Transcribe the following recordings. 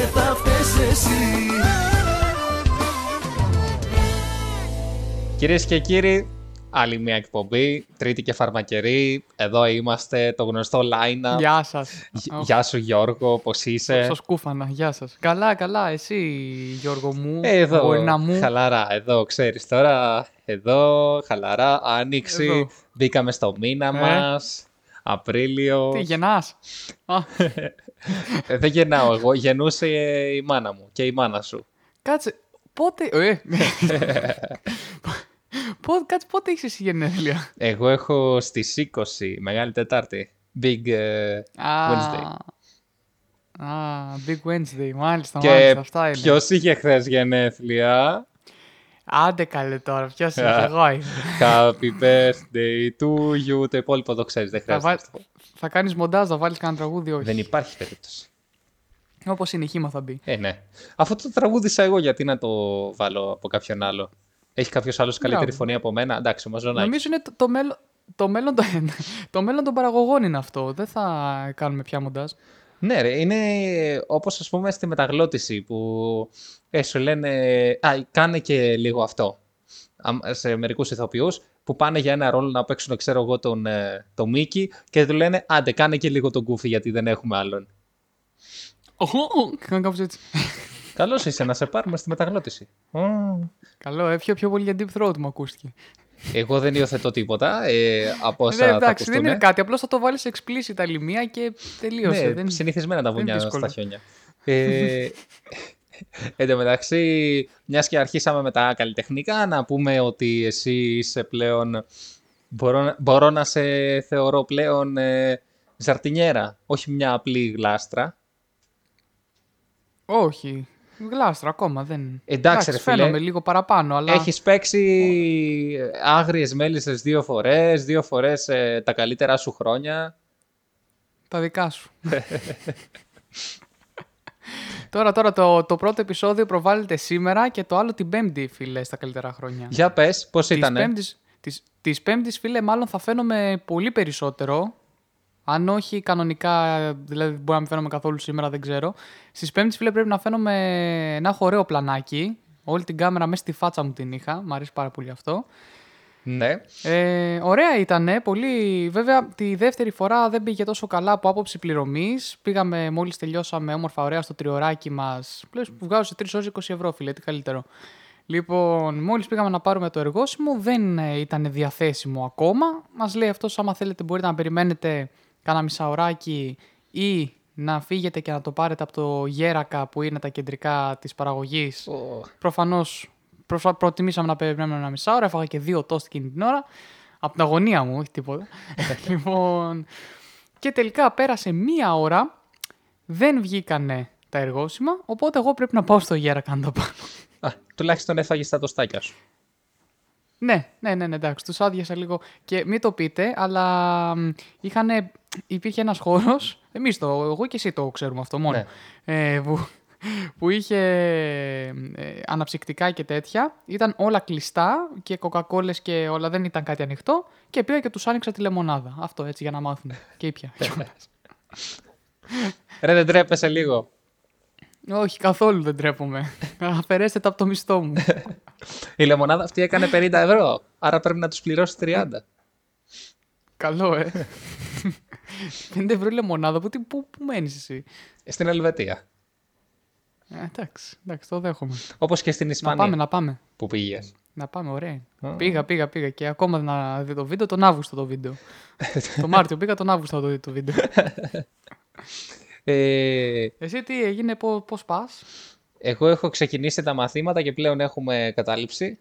και θα φταίς εσύ Κυρίες και κύριοι, άλλη μια εκπομπή, τρίτη και φαρμακερή. Εδώ είμαστε, το γνωστό line-up. Γεια σας. Γ- Γεια σου Γιώργο, πώς είσαι; Σας κούφανα, γεια σας. Καλά, καλά, εσύ Γιώργο μου. Ε, Εδώ, γορίνα μου. χαλαρά, εδώ, ξέρεις τώρα, εδώ, χαλαρά, άνοιξη, Εδώ. μπήκαμε στο μήνα Ε. μας, Απρίλιο. Τι γεννάς; Ε, δεν γεννάω εγώ, γεννούσε ε, η μάνα μου και η μάνα σου. κάτσε. Πότε. Ε, πότε, κάτσε, πότε έχεις εσύ γενέθλια; Εγώ έχω στις 20, Μεγάλη Τετάρτη, Big ε, Α, Wednesday. Α, Big Wednesday, μάλιστα, Και μάλιστα, αυτά είναι. ποιος είχε χθες γενέθλια; Άντε καλέ τώρα, ποιος Α. είναι, εγώ είμαι. Happy birthday to you. Το υπόλοιπο το ξέρεις, δεν θα, χρειάζεται. βάλ, να το πω. θα κάνεις μοντάζ, θα βάλεις κανένα τραγούδι, όχι. Δεν υπάρχει περίπτωση. Όπως είναι, χήμα θα μπει. Ε, ναι. Αφού το τραγούδισα εγώ, γιατί να το βάλω από κάποιον άλλο. Έχει κάποιος άλλος καλύτερη Μπράβο. φωνή από μένα; Εντάξει, ο Μαζονάκης. Νομίζω είναι το, το, μέλλον, το, μέλλον, το, το μέλλον των παραγωγών είναι αυτό. Δεν θα κάνουμε πια μοντάζ. Ναι, ρε, είναι όπως ας πούμε στη μεταγλώτηση που ε, σου λένε «Α, κάνε και λίγο αυτό» Αμ- σε μερικούς ηθοποιούς που πάνε για ένα ρόλο να παίξουν, ξέρω εγώ, τον, ε, τον Μίκη και του λένε «Άντε, κάνε και λίγο τον Γκούφι γιατί δεν έχουμε άλλον». Κάνω κάπως έτσι. Καλώς είσαι να σε πάρουμε στη μεταγλώτηση. Ω. Καλό, ε, πιο, πιο πολύ για deep throat μου ακούστηκε. Εγώ δεν υιοθετώ τίποτα ε, από όσα Ναι, θα εντάξει, δεν ακουστούν. είναι κάτι. Απλώς θα το βάλεις explicit τα λιμία και τελείωσε. Ναι, δεν... συνηθισμένα τα δεν βουνιά δύσκολο. στα χιόνια. Ε, εν τω μεταξύ, μιας και αρχίσαμε με τα καλλιτεχνικά, να πούμε ότι εσύ είσαι πλέον... Μπορώ, να- μπορώ να σε θεωρώ πλέον ε, ζαρτινιέρα, όχι μια απλή γλάστρα. Όχι. Γλάστρα ακόμα δεν. Εντάξει, ρε φίλε. Φαίνομαι λίγο παραπάνω, αλλά. Έχεις παίξει άγριες μέλισσες δύο φορές, δύο φορές ε, τα καλύτερά σου χρόνια. Τα δικά σου. τώρα, τώρα το, το πρώτο επεισόδιο προβάλλεται σήμερα και το άλλο την Πέμπτη, φίλε, στα καλύτερα χρόνια. Για πες, πώς Της ήτανε; Πέμπτης, της, της Πέμπτης, φίλε, μάλλον θα φαίνομαι πολύ περισσότερο. Αν όχι κανονικά, δηλαδή μπορεί να μην φαίνομαι καθόλου σήμερα, δεν ξέρω. Στις Πέμπτης, φίλε, πρέπει να φαίνομαι να έχω ωραίο πλανάκι. Όλη την κάμερα μέσα στη φάτσα μου την είχα. Μ' αρέσει πάρα πολύ αυτό. Ναι. Ε, ωραία ήταν, πολύ. Βέβαια, τη δεύτερη φορά δεν πήγε τόσο καλά από άποψη πληρωμής. Πήγαμε μόλις τελειώσαμε όμορφα, ωραία στο τριωράκι μας. Πλέον που βγάζω σε 3 ώρες 20 ευρώ, φίλε, τι καλύτερο. Λοιπόν, μόλις πήγαμε να πάρουμε το εργόσιμο, δεν ε, ήταν διαθέσιμο ακόμα. Μας λέει αυτός, άμα θέλετε, μπορείτε να περιμένετε κάνα μισάωράκι ή να φύγετε και να το πάρετε από το Γέρακα που είναι τα κεντρικά της παραγωγής Ω, Προφανώς προτιμήσαμε να περιμένουμε ένα μισάωρο. Έφαγα και δύο τόστ εκείνη την ώρα. Από την αγωνία μου, όχι τίποτα. λοιπόν. Και τελικά πέρασε μία ώρα. Δεν βγήκανε τα εργόσιμα. Οπότε εγώ πρέπει να πάω στο Γέρακα να τα πάρω. Α, τουλάχιστον έφαγες τα τοστάκια σου. Ναι, ναι, ναι, ναι, εντάξει. Τους άδειασα λίγο. Και μην το πείτε, αλλά μ, είχανε, υπήρχε ένας χώρος. Εμείς το, εγώ και εσύ το ξέρουμε αυτό μόνο. Ναι. Ε, που, που είχε ε, αναψυκτικά και τέτοια. Ήταν όλα κλειστά και κοκακόλες και όλα δεν ήταν κάτι ανοιχτό. Και πήγα και τους άνοιξα τη λεμονάδα. Αυτό έτσι για να μάθουν. και ήπια. Ρε, δεν τρέπεσαι λίγο. Όχι, καθόλου δεν τρέπομαι. Αφαιρέστε τα από το μισθό μου. Η λεμονάδα αυτή έκανε 50 ευρώ. Άρα πρέπει να τους πληρώσεις 30. Καλό, ε. 5 ευρώ λεμονάδα, πού, τι- πού, πού μένεις εσύ; Στην Ελβετία. Ε, εντάξει, εντάξει, το δέχομαι. Όπως και στην Να Ισπανία πάμε, να πάμε. που πήγες. Να πάμε, ωραία. Α. Πήγα, πήγα, πήγα. Και ακόμα να δει το βίντεο, τον Αύγουστο το βίντεο. το Μάρτιο πήγα, τον Αύγουστο το δει το βίντεο. Ε, Εσύ τι έγινε, πώ πώς πας; εγώ έχω ξεκινήσει τα μαθήματα και πλέον έχουμε κατάληψη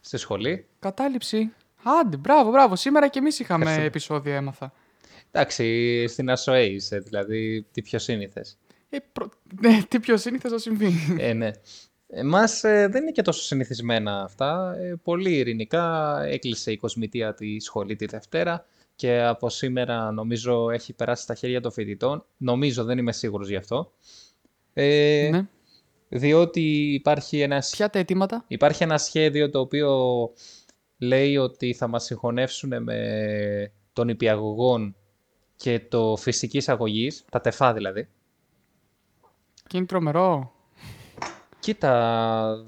στη σχολή. Κατάληψη. Άντε, μπράβο, μπράβο. Σήμερα και εμείς είχαμε Ευχαριστώ. επεισόδια, έμαθα. Εντάξει, στην ΑΣΟΕ είσαι, δηλαδή τι πιο σύνηθες. Ε, προ... ναι, τι πιο σύνηθες θα συμβεί. ε, ναι. Εμάς ε, δεν είναι και τόσο συνηθισμένα αυτά. Ε, πολύ ειρηνικά έκλεισε η κοσμητεία τη σχολή τη Δευτέρα και από σήμερα νομίζω έχει περάσει στα χέρια των φοιτητών. Νομίζω, δεν είμαι σίγουρος γι' αυτό. Ε, ναι. Διότι υπάρχει ένας, Ποια τα αιτήματα; υπάρχει ένα σχέδιο το οποίο λέει ότι θα μας συγχωνεύσουν με τον υπηαγωγόν και το φυσικής αγωγής, τα τεφά δηλαδή. Και είναι τρομερό. Κοίτα.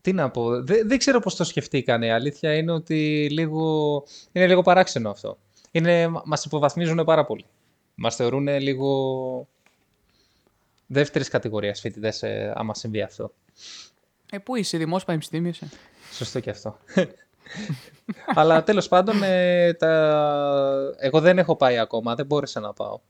Τι να πω. Δεν, δεν ξέρω πώς το σκεφτήκανε. Η αλήθεια είναι ότι λίγο, είναι λίγο παράξενο αυτό. Είναι, μας υποβαθμίζουν πάρα πολύ. Μας θεωρούν λίγο δεύτερης κατηγορίας φοιτητές ε, άμα συμβεί αυτό. Ε, πού είσαι, δημόσιο πανεπιστήμιος είσαι. Σωστό και αυτό. Αλλά τέλος πάντων, ε, τα... εγώ δεν έχω πάει ακόμα, δεν μπόρεσα να πάω.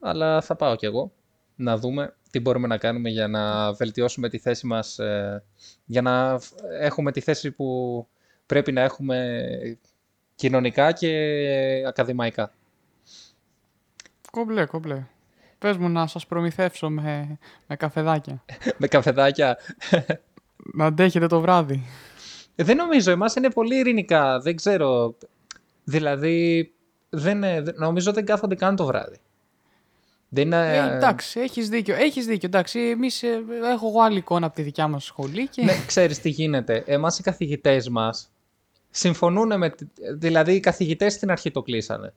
Αλλά θα πάω κι εγώ, να δούμε τι μπορούμε να κάνουμε για να βελτιώσουμε τη θέση μας, ε, για να έχουμε τη θέση που πρέπει να έχουμε κοινωνικά και ακαδημαϊκά. Κομπλέ, κομπλέ. Πες μου να σας προμηθεύσω με, με καφεδάκια. Με καφεδάκια. να αντέχετε το βράδυ. Ε, δεν νομίζω, εμάς είναι πολύ ειρηνικά, δεν ξέρω. Δηλαδή, δεν, ε, δεν- νομίζω δεν κάθονται καν το βράδυ. Δεν είναι... Ε, εντάξει, έχεις δίκιο. Έχεις δίκιο. Εντάξει, εμείς, ε, έχω εγώ άλλη εικόνα από τη δικιά μας σχολή και... Ναι, ξέρεις τι γίνεται. Εμάς οι καθηγητές μας συμφωνούν με... Δηλαδή, οι καθηγητές στην αρχή το κλείσανε.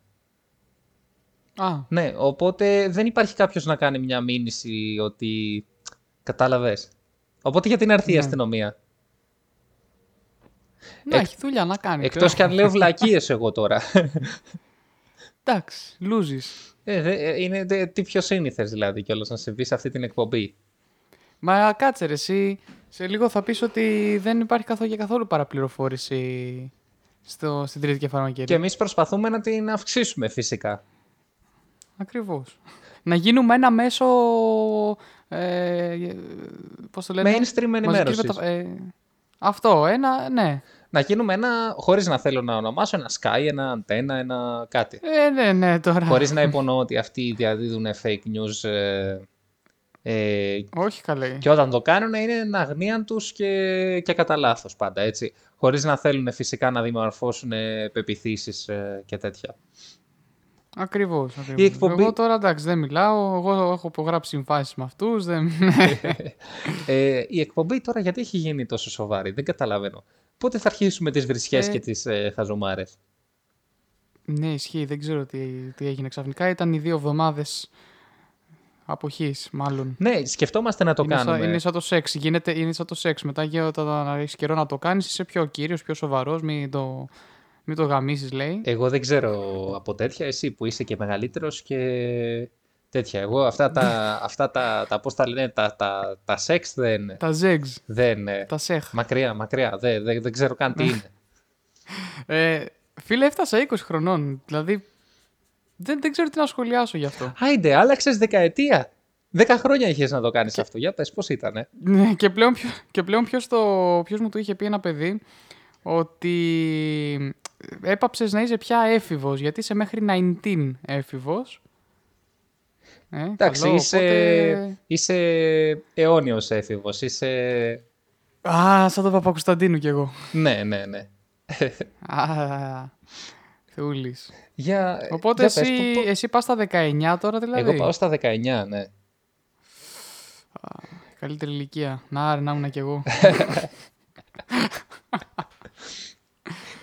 Α, Ναι, οπότε δεν υπάρχει κάποιος να κάνει μια μήνυση ότι... Κατάλαβες. Οπότε γιατί να έρθει η Ναι. αστυνομία. Να έχει δουλειά να κάνει. Εκτός ξέρω. και αν λέω βλακίες εγώ τώρα. Εντάξει, λούζεις. Ε, δε- ε, είναι δε- τι πιο σύνηθες δηλαδή κιόλας να συμβεί σε αυτή την εκπομπή. Μα κάτσε ρε, εσύ σε λίγο θα πεις ότι δεν υπάρχει καθόλου και καθόλου παραπληροφόρηση στο, στην τρίτη και φαρμακερή. Και εμείς προσπαθούμε να την αυξήσουμε φυσικά. Ακριβώς. Να γίνουμε ένα μέσο, ε, πώς το λένε, Mainstream μαζικής ενημέρωσης. μετα- ε, αυτό, ένα, ναι. Να γίνουμε ένα, χωρίς να θέλω να ονομάσω, ένα Sky, ένα αντένα, ένα κάτι. Ε, ναι, ναι, τώρα. χωρίς να υπονοώ ότι αυτοί διαδίδουν fake news ε, ε, Όχι καλέ. και όταν το κάνουν είναι εν αγνία τους και, και κατά λάθος πάντα, έτσι. Χωρίς να θέλουν φυσικά να δημορφώσουν ε, πεπιθήσεις ε, και τέτοια. Ακριβώς, ακριβώς. εκπομπή- Εγώ τώρα εντάξει δεν μιλάω, εγώ έχω υπογράψει συμβάσεις με αυτούς, δεν... Ε, η εκπομπή τώρα γιατί έχει γίνει τόσο σοβαρή, δεν καταλαβαίνω. Πότε θα αρχίσουμε τις βρισιές Ε, και τις ε, χαζομάρες; ναι, ισχύει, δεν ξέρω τι, τι έγινε ξαφνικά. Ήταν οι δύο εβδομάδες αποχής, μάλλον. Ναι, σκεφτόμαστε να το είναι, κάνουμε. σαν, είναι σαν το σεξ. Γίνεται, είναι σαν το σεξ. Μετά για όταν έχει καιρό να το κάνεις, είσαι πιο κύριος, πιο σοβαρός, μην το, μην το γαμίσεις, λέει. Εγώ δεν ξέρω από τέτοια, εσύ που είσαι και μεγαλύτερος και τέτοια. Εγώ αυτά τα, αυτά τα, τα πώς τα λένε, τα, τα, τα σεξ δεν, Τα ζέγς, δεν, ε, τα σεχ. μακριά, μακριά, δεν, δεν, δεν ξέρω καν τι είναι. Ε, φίλε, έφτασα 20 χρονών. Δηλαδή, δεν, δεν ξέρω τι να σχολιάσω γι' αυτό. Άιντε, άλλαξες δεκαετία. Δέκα χρόνια είχες να το κάνεις αυτό. Για πες, πώς ήτανε; Ναι, και πλέον, ποιο, και πλέον ποιος, το, ποιος μου το είχε πει ένα παιδί ότι έπαψες να είσαι πια έφηβος, γιατί είσαι μέχρι 19 έφηβος. Ε, Εντάξει, καλό, είσαι, οπότε- είσαι αιώνιος έφηβος. Είσαι... Α, σαν τον Παπακουσταντίνου κι εγώ. Ναι, ναι, ναι. Α, Θεούλης. Για, Οπότε για πες, εσύ, πο- πο- εσύ πας στα 19 τώρα δηλαδή; Εγώ πάω στα 19, ναι. Καλύτερη ηλικία. Να, άρε, να ήμουν κι εγώ.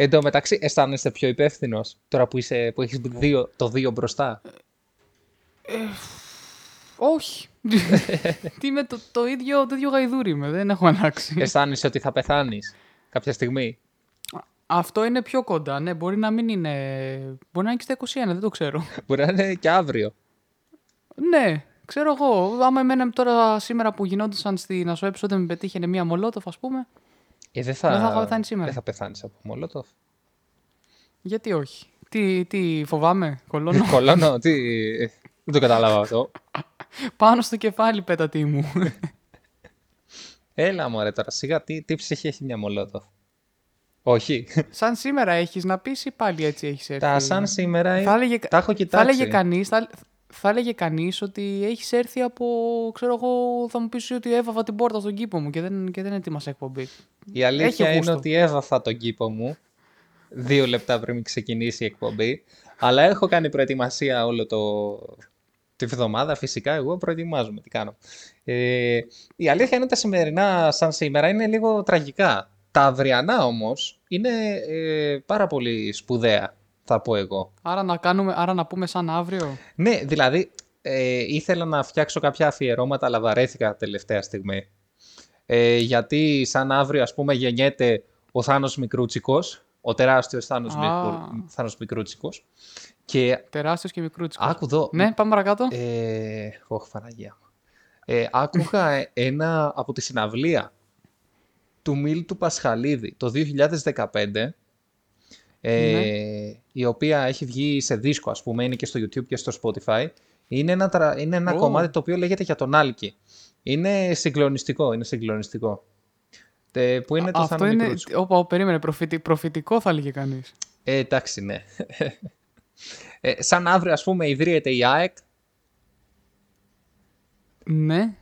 Εν τω μεταξύ, αισθάνεσαι πιο υπεύθυνος τώρα που, είσαι, που έχεις δύο, το δύο μπροστά; Όχι. Τι είμαι το, το, ίδιο, το ίδιο γαϊδούρι είμαι, δεν έχω αλλάξει. αισθάνεσαι ότι θα πεθάνεις κάποια στιγμή; Αυτό είναι πιο κοντά, ναι. Μπορεί να μην είναι. Μπορεί να είναι και στα 21, δεν το ξέρω. Μπορεί να είναι και αύριο. ναι, ξέρω εγώ. Άμα εμένα τώρα σήμερα που γινόντουσαν στην Ασοέψο δεν με πετύχαινε μία μολότοφ, ας πούμε. Ε, δεν θα, Δεν θα είχα πεθάνει σήμερα. Δεν θα πεθάνεις από μολότοφ. Γιατί όχι; Τι, τι φοβάμαι, κολώνω. Κολώνω, τι... Δεν το κατάλαβα αυτό. Πάνω στο κεφάλι πέτατη μου. Έλα μωρέ τώρα, σιγά, τι, τι ψυχή έχει μια μολότοφ. Όχι. σαν σήμερα έχεις να πεις ή πάλι έτσι έχεις έρθει; Τα σαν σήμερα είναι... Θα έλεγε, τα έχω θα κοιτάξει. έλεγε κανείς, θα, θα έλεγε κανείς ότι έχεις έρθει από, ξέρω εγώ, θα μου πεις ότι έβαβα την πόρτα στον κήπο μου και δεν, και δεν έτοιμασα εκπομπή. Η αλήθεια Έχει είναι γούστο. ότι έβαφα τον κήπο μου δύο λεπτά πριν ξεκινήσει η εκπομπή. Αλλά έχω κάνει προετοιμασία όλο το... τη βδομάδα. Φυσικά εγώ προετοιμάζομαι. Τι κάνω. Ε, η αλήθεια είναι ότι τα σημερινά σαν σήμερα είναι λίγο τραγικά. Τα αυριανά όμως είναι ε, πάρα πολύ σπουδαία, θα πω εγώ. Άρα να, κάνουμε, άρα να πούμε σαν αύριο; Ναι, δηλαδή ε, ήθελα να φτιάξω κάποια αφιερώματα, αλλά βαρέθηκα τελευταία στιγμή. Ε, γιατί σαν αύριο, ας πούμε, γεννιέται ο Θάνος Μικρούτσικος, ο τεράστιος Θάνος, Α. Μικρού, Θάνος Μικρούτσικος. Και Τεράστιος και μικρούτσικος. άκου εδώ, Ναι, πάμε παρακάτω. ε, όχι, Παναγία μου. Ε, άκουγα ένα από τη συναυλία του Μίλ του Πασχαλίδη το 2015 ε, η οποία έχει βγει σε δίσκο ας πούμε, είναι και στο YouTube και στο Spotify. Είναι ένα, τρα- είναι ένα Ω. κομμάτι το οποίο λέγεται για τον Άλκη. Είναι συγκλονιστικό, είναι συγκλονιστικό. Τε, που είναι το Αυτό Θάνο είναι. Μικρούτσικο. Όπα, περίμενε. Προφητι... Προφητικό θα έλεγε κανείς. Ε, εντάξει, ναι. ε, σαν αύριο, ας πούμε, ιδρύεται η ΑΕΚ. Ναι.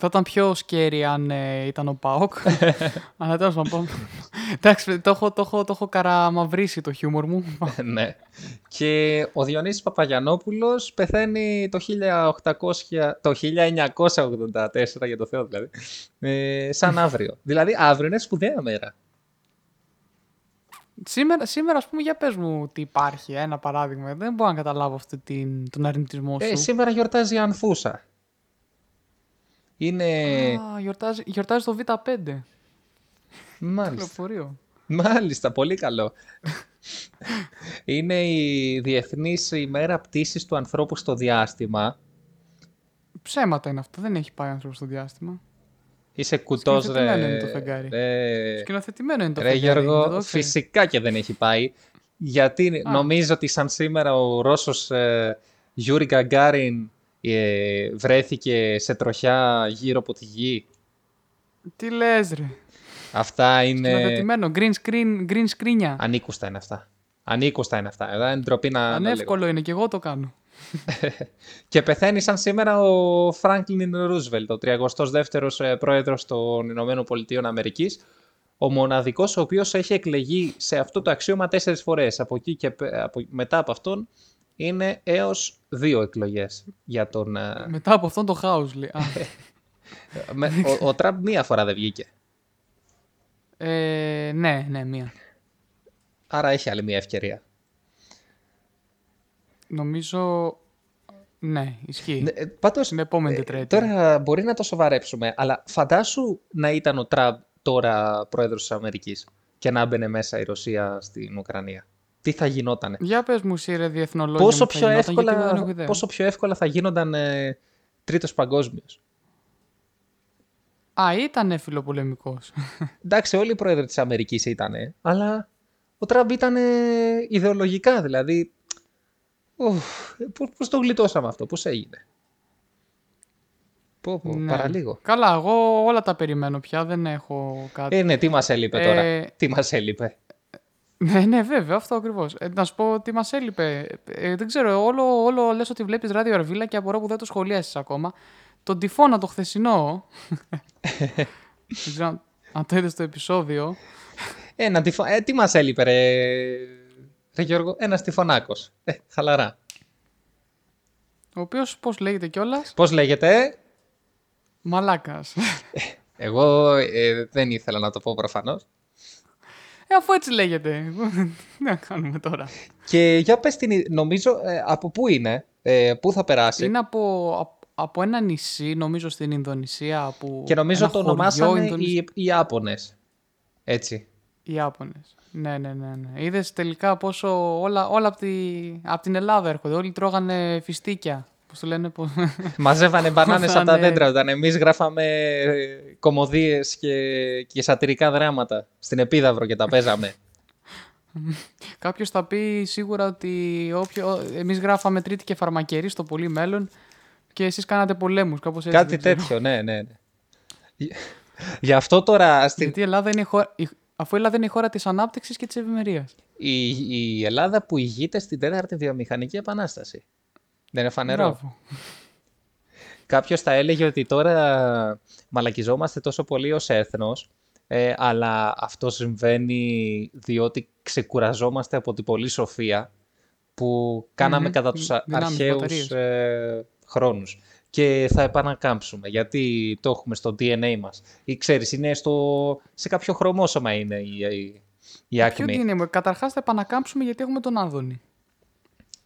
Θα ήταν πιο σκέρι αν ε, ήταν ο Πάοκ. Αλλά τέλος πάντων. Εντάξει, το έχω, το, έχω, το έχω καραμαυρίσει το χιούμορ μου. ναι. Και ο Διονύσης Παπαγιανόπουλος πεθαίνει το, 1800, το 1984, για το Θεό δηλαδή, ε, σαν αύριο. δηλαδή, αύριο είναι σπουδαία μέρα. σήμερα, σήμερα, ας πούμε, για πες μου τι υπάρχει. Ένα παράδειγμα. Δεν μπορώ να καταλάβω αυτή την, τον αρνητισμό σου. Ε, σήμερα γιορτάζει η Ανφούσα. Είναι... Α, γιορτάζει, γιορτάζει το Β5. Μάλιστα. Λεωφορείο. Μάλιστα, πολύ καλό. είναι η Διεθνής ημέρα πτήσης του ανθρώπου στο διάστημα. Ψέματα είναι αυτό. Δεν έχει πάει άνθρωπος στο διάστημα. Είσαι κουτός, ρε. Σκηνοθετημένο είναι το φεγγάρι. ρε. Σκηνοθετημένο είναι το Ρε φεγγάρι, Γιώργο, δεν το ξέρεις. φυσικά και δεν έχει πάει. Γιατί Α. νομίζω ότι σαν σήμερα ο Ρώσος ε, Γιούρι Γκαγκάριν ε, βρέθηκε σε τροχιά γύρω από τη γη. Τι λες ρε. Αυτά είναι... Σκηνοθετημένο. Green screen, green screen ια. Ανήκουστα είναι αυτά. Ανήκουστα είναι αυτά. Εδώ είναι ντροπή να, να λέγω. Αν εύκολο είναι και εγώ το κάνω. Και πεθαίνει σαν σήμερα ο Φράγκλιν Ρούσβελτ, ο 32ος ε, πρόεδρος των Ηνωμένων Πολιτείων Αμερικής, ο μοναδικός ο οποίος έχει εκλεγεί σε αυτό το αξίωμα τέσσερις φορές. Από εκεί και πε- από, μετά από αυτόν είναι έως δύο εκλογές για τον... ε, Μετά από αυτόν το χάος λέει. Α, με- ο, ο Τραμπ μία φορά δεν βγήκε. ε, ναι, ναι, μία. Άρα έχει άλλη μία ευκαιρία. Νομίζω. Ναι, ισχύει. Ναι, ε, Πάντως, Στην επόμενη ε, τετραετία. τώρα μπορεί να το σοβαρέψουμε, αλλά φαντάσου να ήταν ο Τραμπ τώρα πρόεδρος της Αμερικής και να έμπαινε μέσα η Ρωσία στην Ουκρανία. Τι θα γινότανε. Για πες μου, εσύ ρε διεθνολόγια. Πόσο μου, θα πιο, γινόταν, γιατί εγώ δεν εύκολα, έχω ιδέα. πόσο πιο εύκολα θα γίνονταν ε, τρίτος παγκόσμιος; Α, ήταν φιλοπολεμικός. Εντάξει, όλοι οι πρόεδροι της Αμερικής ήταν, αλλά ο Τραμπ ήταν ιδεολογικά, δηλαδή... Ουφ, πώς, πώς το γλιτώσαμε αυτό, πώς έγινε; Πω, πω, Ναι. παραλίγο. Καλά, εγώ όλα τα περιμένω πια, δεν έχω κάτι. Ε, ναι, τι μας έλειπε Ε, τώρα. Τι μας έλειπε; Ναι, ναι, βέβαια, αυτό ακριβώς. Ε, να σου πω τι μας έλειπε. Ε, δεν ξέρω, όλο, όλο λες ότι βλέπεις ράδιο Αρβίλα και απορώ που δεν το σχολίασε ακόμα. Τον τυφώνα το χθεσινό. δεν ξέρω αν- αν το είδες στο επεισόδιο. Ε, να τυφω- ε, τι μας έλειπε, ρε, ρε Γιώργο; Ένας τυφωνάκος. Ε, χαλαρά. Ο οποίος, πώς λέγεται κιόλας, Πώς λέγεται, Μαλάκας. εγώ ε, δεν ήθελα να το πω προφανώς. Ε, αφού έτσι λέγεται. Τι να κάνουμε τώρα. Και για πες την, νομίζω, ε, από πού είναι, ε, πού θα περάσει; Είναι από, απ- από ένα νησί, νομίζω στην Ινδονησία. Που Και νομίζω ένα το χωριό ονομάσανε Ινδονησ- οι, οι Ιάπωνες. Έτσι. Οι Ιάπωνες. Ναι, ναι, ναι. ναι. Είδες τελικά πόσο όλα, όλα από, τη, απ' την Ελλάδα έρχονται. Όλοι τρώγανε φιστίκια. Πώς το λένε, πώς... Μαζεύανε μπανάνες Θα από τα είναι- δέντρα όταν εμείς γράφαμε ε, κομμωδίες και, και σατυρικά δράματα στην Επίδαυρο και τα παίζαμε. Κάποιος θα πει σίγουρα ότι όποιο... εμείς γράφαμε τρίτη και φαρμακερή στο πολύ μέλλον και εσείς κάνατε πολέμους. Κάπως έτσι. Κάτι δεν ξέρω. τέτοιο, ναι, ναι. ναι. Γι' αυτό τώρα στην, Γιατί η Ελλάδα είναι η χώρα... η- Αφού η Ελλάδα είναι η χώρα της ανάπτυξης και της ευημερίας. η, η Ελλάδα που ηγείται στην τέταρτη βιομηχανική επανάσταση. Δεν είναι φανερό. Κάποιος θα έλεγε ότι τώρα μαλακιζόμαστε τόσο πολύ ως έθνος, ε, αλλά αυτό συμβαίνει διότι ξεκουραζόμαστε από την πολλή σοφία που κάναμε Μμμ. κατά τους α- Δυνάμεις αρχαίους μπαταρίες. ε, χρόνους. Και θα επανακάμψουμε, γιατί το έχουμε στο DNA μας. Ή ξέρεις, είναι στο... σε κάποιο χρωμόσωμα είναι η, η, η Ποιο άκμη. είναι, καταρχάς θα επανακάμψουμε γιατί έχουμε τον Άδωνη.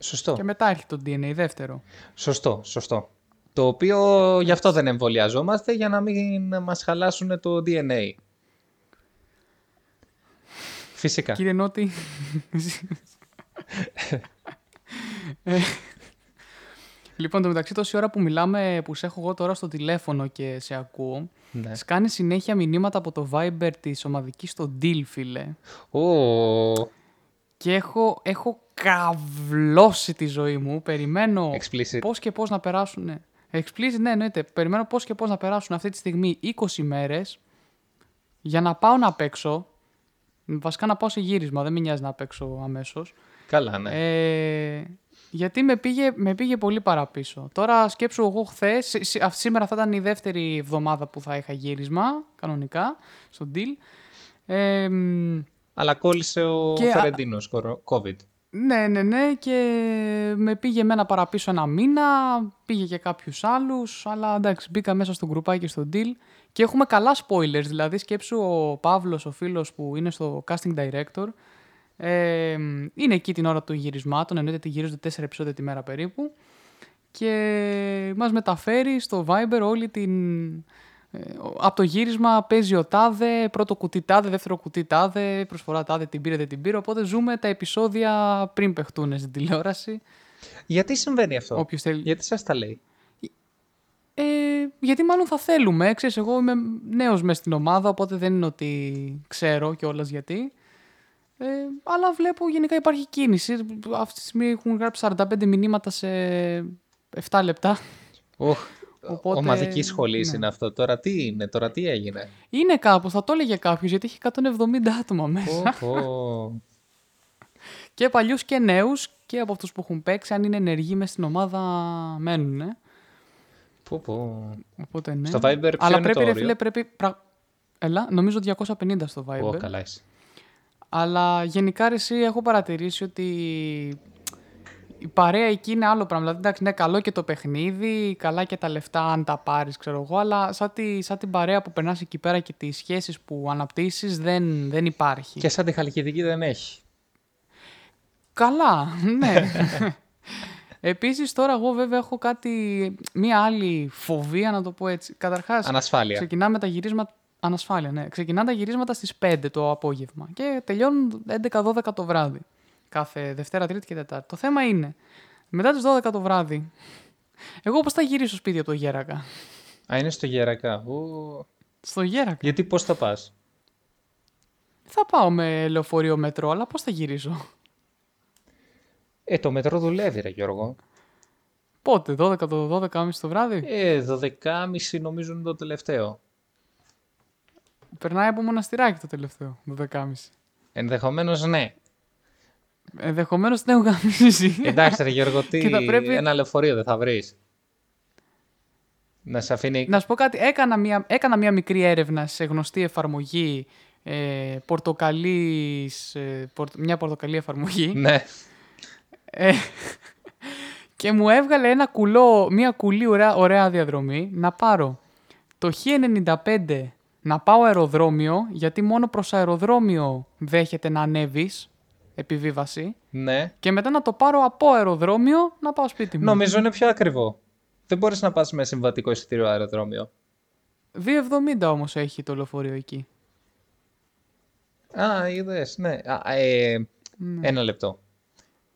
Σωστό. Και μετά έρχεται το DNA δεύτερο. Σωστό, σωστό. Το οποίο γι' αυτό δεν εμβολιαζόμαστε, για να μην μας χαλάσουν το DNA. Φυσικά. Κύριε Νότι. Ε, λοιπόν, το μεταξύ τόση ώρα που μιλάμε, που σε έχω εγώ τώρα στο τηλέφωνο και σε ακούω, Ναι. σκάνει συνέχεια μηνύματα από το Viber της ομαδικής στο Deal, φίλε. Ω, Και έχω, έχω καβλώσει τη ζωή μου. Περιμένω Explicit. πώς και πώς να περάσουν. Ναι. Explicit, ναι, εννοείται. Περιμένω πώς και πώς να περάσουν αυτή τη στιγμή 20 μέρες για να πάω να παίξω. Βασικά να πάω σε γύρισμα, δεν με νοιάζει να παίξω αμέσως. καλά, ναι. Ε, γιατί με πήγε, με πήγε πολύ παραπίσω. Τώρα σκέψου εγώ χθες, σήμερα θα ήταν η δεύτερη εβδομάδα που θα είχα γύρισμα, κανονικά, στο deal. Ε, μ, Αλλά κόλλησε ο και- Φερεντίνος, κορο- COVID. ναι, ναι, ναι και με πήγε εμένα παραπίσω ένα μήνα, πήγε και κάποιους άλλους, αλλά εντάξει μπήκα μέσα στο γκρουπάκι στο deal και έχουμε καλά spoilers, δηλαδή σκέψου ο Παύλος, ο φίλος που είναι στο casting director, ε, είναι εκεί την ώρα του γυρισμάτων, εννοείται ότι γυρίζονται τέσσερα επεισόδια τη μέρα περίπου και μας μεταφέρει στο Viber όλη την... ε, από το γύρισμα παίζει ο τάδε, πρώτο κουτί τάδε, δεύτερο κουτί τάδε, προσφορά τάδε, την πήρε, δεν την πήρε. Οπότε ζούμε τα επεισόδια πριν παιχτούν στην τηλεόραση. Γιατί συμβαίνει αυτό, Όποιος θέλει. γιατί σας τα λέει; Ε, γιατί μάλλον θα θέλουμε. Ξέρεις, εγώ είμαι νέος μες στην ομάδα, οπότε δεν είναι ότι ξέρω κιόλας γιατί. Ε, αλλά βλέπω γενικά υπάρχει κίνηση. Αυτή τη στιγμή έχουν γράψει 45 μηνύματα σε 7 λεπτά. Οχ, Οπότε, ομαδική σχολή ναι. είναι αυτό. Τώρα τι είναι, τώρα τι έγινε; Είναι κάπου, θα το έλεγε κάποιος γιατί έχει 170 άτομα μέσα. Οχ, ω. Και παλιούς και νέους και από αυτούς που έχουν παίξει, αν είναι ενεργοί μέσα στην ομάδα, μένουν. Ε. Πω, πω. Οπότε ναι. Στο Viber ποιο Αλλά είναι πρέπει, το ρε όριο; φίλε, πρέπει. πρα- Έλα, νομίζω 250 στο Viber. Ω, καλά είσαι. Αλλά γενικά ρε, εσύ έχω παρατηρήσει ότι η παρέα εκεί είναι άλλο πράγμα. Δηλαδή, εντάξει, ναι, καλό και το παιχνίδι, καλά και τα λεφτά αν τα πάρεις, ξέρω εγώ, αλλά σαν, τη, σαν την παρέα που περνάς εκεί πέρα και τις σχέσεις που αναπτύσσεις δεν, δεν υπάρχει. Και σαν τη Χαλκιδική δεν έχει. Καλά, ναι. Επίσης τώρα εγώ βέβαια έχω κάτι, μία άλλη φοβία να το πω έτσι. Καταρχάς, Ανασφάλεια. ξεκινάμε τα γυρίσματα, ανασφάλεια ναι, ξεκινάνε τα γυρίσματα στις 5 το απόγευμα και τελειώνουν 11-12 το βράδυ. Κάθε Δευτέρα, Τρίτη και Τετάρτη. Το θέμα είναι, μετά τις 12 το βράδυ, εγώ πώς θα γυρίσω σπίτι από το Γέρακα; Α, είναι στο Γερακα. Ω. Στο Γέρακα. Γιατί πώς θα πας; Θα πάω με λεωφορείο μετρό, αλλά πώς θα γυρίσω; Ε, το μετρό δουλεύει ρε Γιώργο. Πότε, 12 το 12 το βράδυ; Ε, 12.30 νομίζω είναι το τελευταίο. Περνάει από μοναστηράκι το τελευταίο, 12.30. Ενδεχομένως ναι. Ενδεχομένως δεν έχω γαμίσει. Εντάξει ρε Γιώργο, τι, Και θα πρέπει- ένα λεωφορείο δεν θα βρεις. Να σε αφήνει... Να σου πω κάτι, έκανα μια, έκανα μια μικρή έρευνα σε γνωστή εφαρμογή ε, πορτοκαλής, ε, πορτο- μια πορτοκαλί εφαρμογή Ναι. ε, και μου έβγαλε ένα κουλό, μια κουλή ωραία, ωραία διαδρομή να πάρω το Χ95 να πάω αεροδρόμιο γιατί μόνο προς αεροδρόμιο δέχεται να ανέβεις επιβίβαση Ναι. και μετά να το πάρω από αεροδρόμιο να πάω σπίτι μου. Νομίζω είναι πιο ακριβό. Δεν μπορείς να πας με συμβατικό εισιτήριο αεροδρόμιο. 2,70 όμως έχει το λεωφορείο εκεί. Α, είδες, ναι. Α, ε, Ένα λεπτό.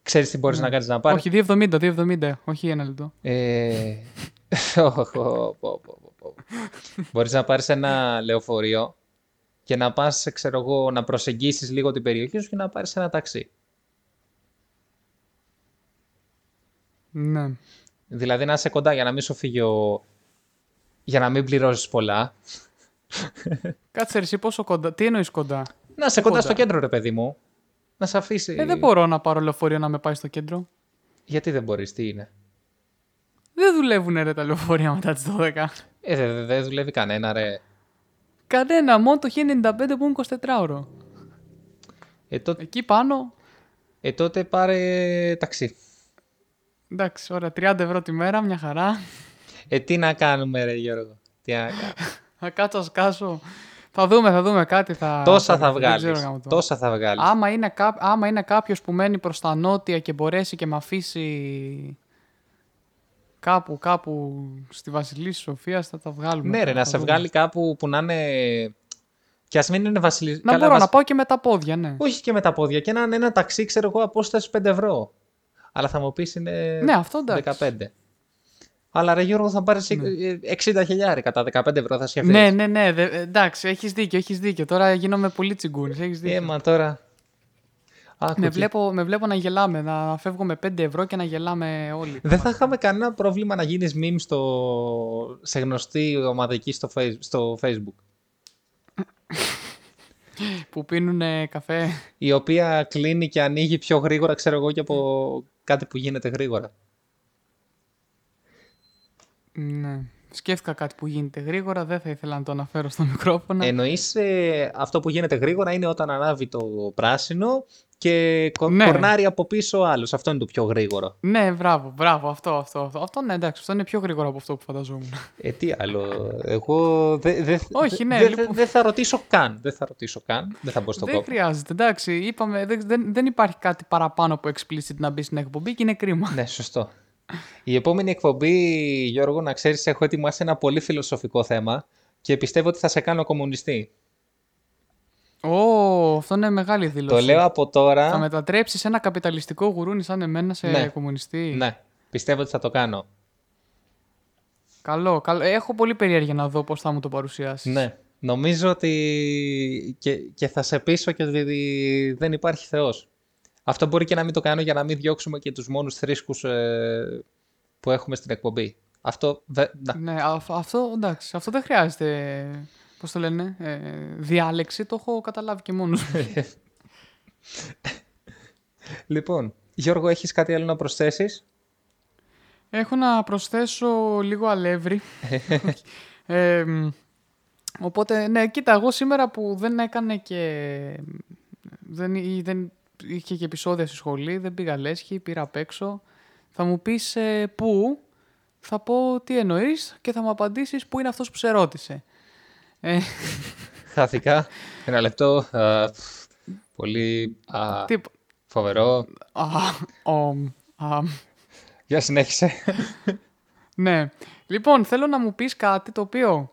Ξέρεις τι μπορείς να κάνεις να πάρεις; Όχι, 2,70, 2,70, όχι ένα λεπτό. Ε... οχ, πω, πω, πω, πω. Μπορείς να πάρεις ένα λεωφορείο και να πας, ξέρω εγώ, να προσεγγίσεις λίγο την περιοχή σου και να πάρεις ένα ταξί. Ναι. Δηλαδή να είσαι κοντά για να μην σου φύγει ο... για να μην πληρώσεις πολλά. Κάτσε ρε, εσύ πόσο κοντά. Τι εννοείς κοντά; Να είσαι κοντά, Κοντά. στο κέντρο, ρε παιδί μου. Να σε αφήσει. Ε, δεν μπορώ να πάρω λεωφορείο να με πάει στο κέντρο. Γιατί δεν μπορείς, τι είναι; Δεν δουλεύουν ρε τα λεωφορεία μετά τις 12. Ε, δεν δε, δεν δουλεύει κανένα, ρε. Κανένα, μόνο το 1095 που είναι 24 ώρο. Ε, τότε, Εκεί πάνω, ε, τότε πάρε ταξί. εντάξει, ωραία, 30 ευρώ τη μέρα, μια χαρά. Ε, τι να κάνουμε, ρε Γιώργο. Τι να κάνουμε. Θα κάτσω, να σκάσω Θα δούμε, θα δούμε κάτι. Θα... Τόσα θα δεν ξέρω βγάλεις. γάμο το. Τόσα θα βγάλεις. Άμα είναι, κά... Άμα είναι κάποιος που μένει προς τα νότια και μπορέσει και με αφήσει κάπου, κάπου στη Βασιλή Σοφίας θα τα βγάλουμε. Ναι, ρε, Θα να σε δούμε. βγάλει κάπου που να είναι. Και ας μην είναι βασιλή. Να μπορώ να πάω και με τα πόδια, ναι. Όχι και με τα πόδια. Και να είναι ένα ταξί, ξέρω εγώ, απόσταση 5 ευρώ. Αλλά θα μου πεις είναι. Ναι, αυτό εντάξει. 15. Αλλά ρε Γιώργο, θα πάρεις 60 χιλιάρικα. Τα 15 ευρώ θα σκεφτεί. Ναι, ναι, ναι. δε- εντάξει, έχεις δίκιο, έχεις δίκιο. Τώρα γίνομαι πολύ τσιγκούνης, έχεις δίκιο. Έμα τώρα. Άκου με, τι. βλέπω, με βλέπω να γελάμε, να φεύγω με 5 ευρώ και να γελάμε όλοι. Δεν θα είχαμε κανένα πρόβλημα να γίνεις meme στο... σε γνωστή ομαδική στο, face... στο facebook. Που πίνουν καφέ. Η οποία κλείνει και ανοίγει πιο γρήγορα, ξέρω εγώ, και από κάτι που γίνεται γρήγορα. Ναι. Σκέφτηκα κάτι που γίνεται γρήγορα, δεν θα ήθελα να το αναφέρω στο μικρόφωνο. Εννοείς ε, αυτό που γίνεται γρήγορα είναι όταν ανάβει το πράσινο και κο- Ναι. κορνάρει από πίσω ο άλλος. Αυτό είναι το πιο γρήγορο. Ναι, μπράβο, μπράβο, αυτό, αυτό, αυτό. Αυτό ναι, εντάξει, αυτό είναι πιο γρήγορο από αυτό που φανταζόμουν. Ε, τι άλλο. Εγώ δεν δε, Όχι, ναι, δε- λοιπόν. δεν θα ρωτήσω καν. Δεν θα ρωτήσω καν. Δεν θα μπω στον δεν κόπο. χρειάζεται, εντάξει. Είπαμε, δεν, δεν, δεν υπάρχει κάτι παραπάνω από explicit να μπει στην εκπομπή και είναι κρίμα. Ναι, σωστό. Η επόμενη εκπομπή, Γιώργο, να ξέρεις, έχω ετοιμάσει ένα πολύ φιλοσοφικό θέμα και πιστεύω ότι θα σε κάνω κομμουνιστή. Ω, αυτό είναι μεγάλη δήλωση. Το λέω από τώρα. Θα μετατρέψεις ένα καπιταλιστικό γουρούνι σαν εμένα σε Ναι. κομμουνιστή; Ναι, πιστεύω ότι θα το κάνω. Καλό, καλό. Έχω πολύ περιέργεια να δω πώς θα μου το παρουσιάσεις. Ναι. Νομίζω ότι και, και θα σε πείσω και ότι δεν υπάρχει Θεός. Αυτό μπορεί και να μην το κάνω για να μην διώξουμε και τους μόνους θρήσκους ε, που έχουμε στην εκπομπή. Αυτό δεν... να. Ναι, α- αυτό, εντάξει, αυτό δεν χρειάζεται, πώς το λένε, ε, διάλεξη, το έχω καταλάβει και μόνος μου. Λοιπόν, Γιώργο, έχεις κάτι άλλο να προσθέσεις; Έχω να προσθέσω λίγο αλεύρι. ε, μ, οπότε, ναι, κοίτα, εγώ σήμερα που δεν έκανε και... Δεν, ή δεν είχε και επεισόδια στη σχολή, δεν πήγα λέσχη, πήρα απ' έξω. Θα μου πεις ε, πού, θα πω τι εννοείς και θα μου απαντήσεις πού είναι αυτός που σε ρώτησε. Ε, Χάθηκα. Ένα λεπτό. Α, πφ, πολύ α, τι, φοβερό. α, ομ, α, Για συνέχισε. Ναι. Λοιπόν, θέλω να μου πεις κάτι το οποίο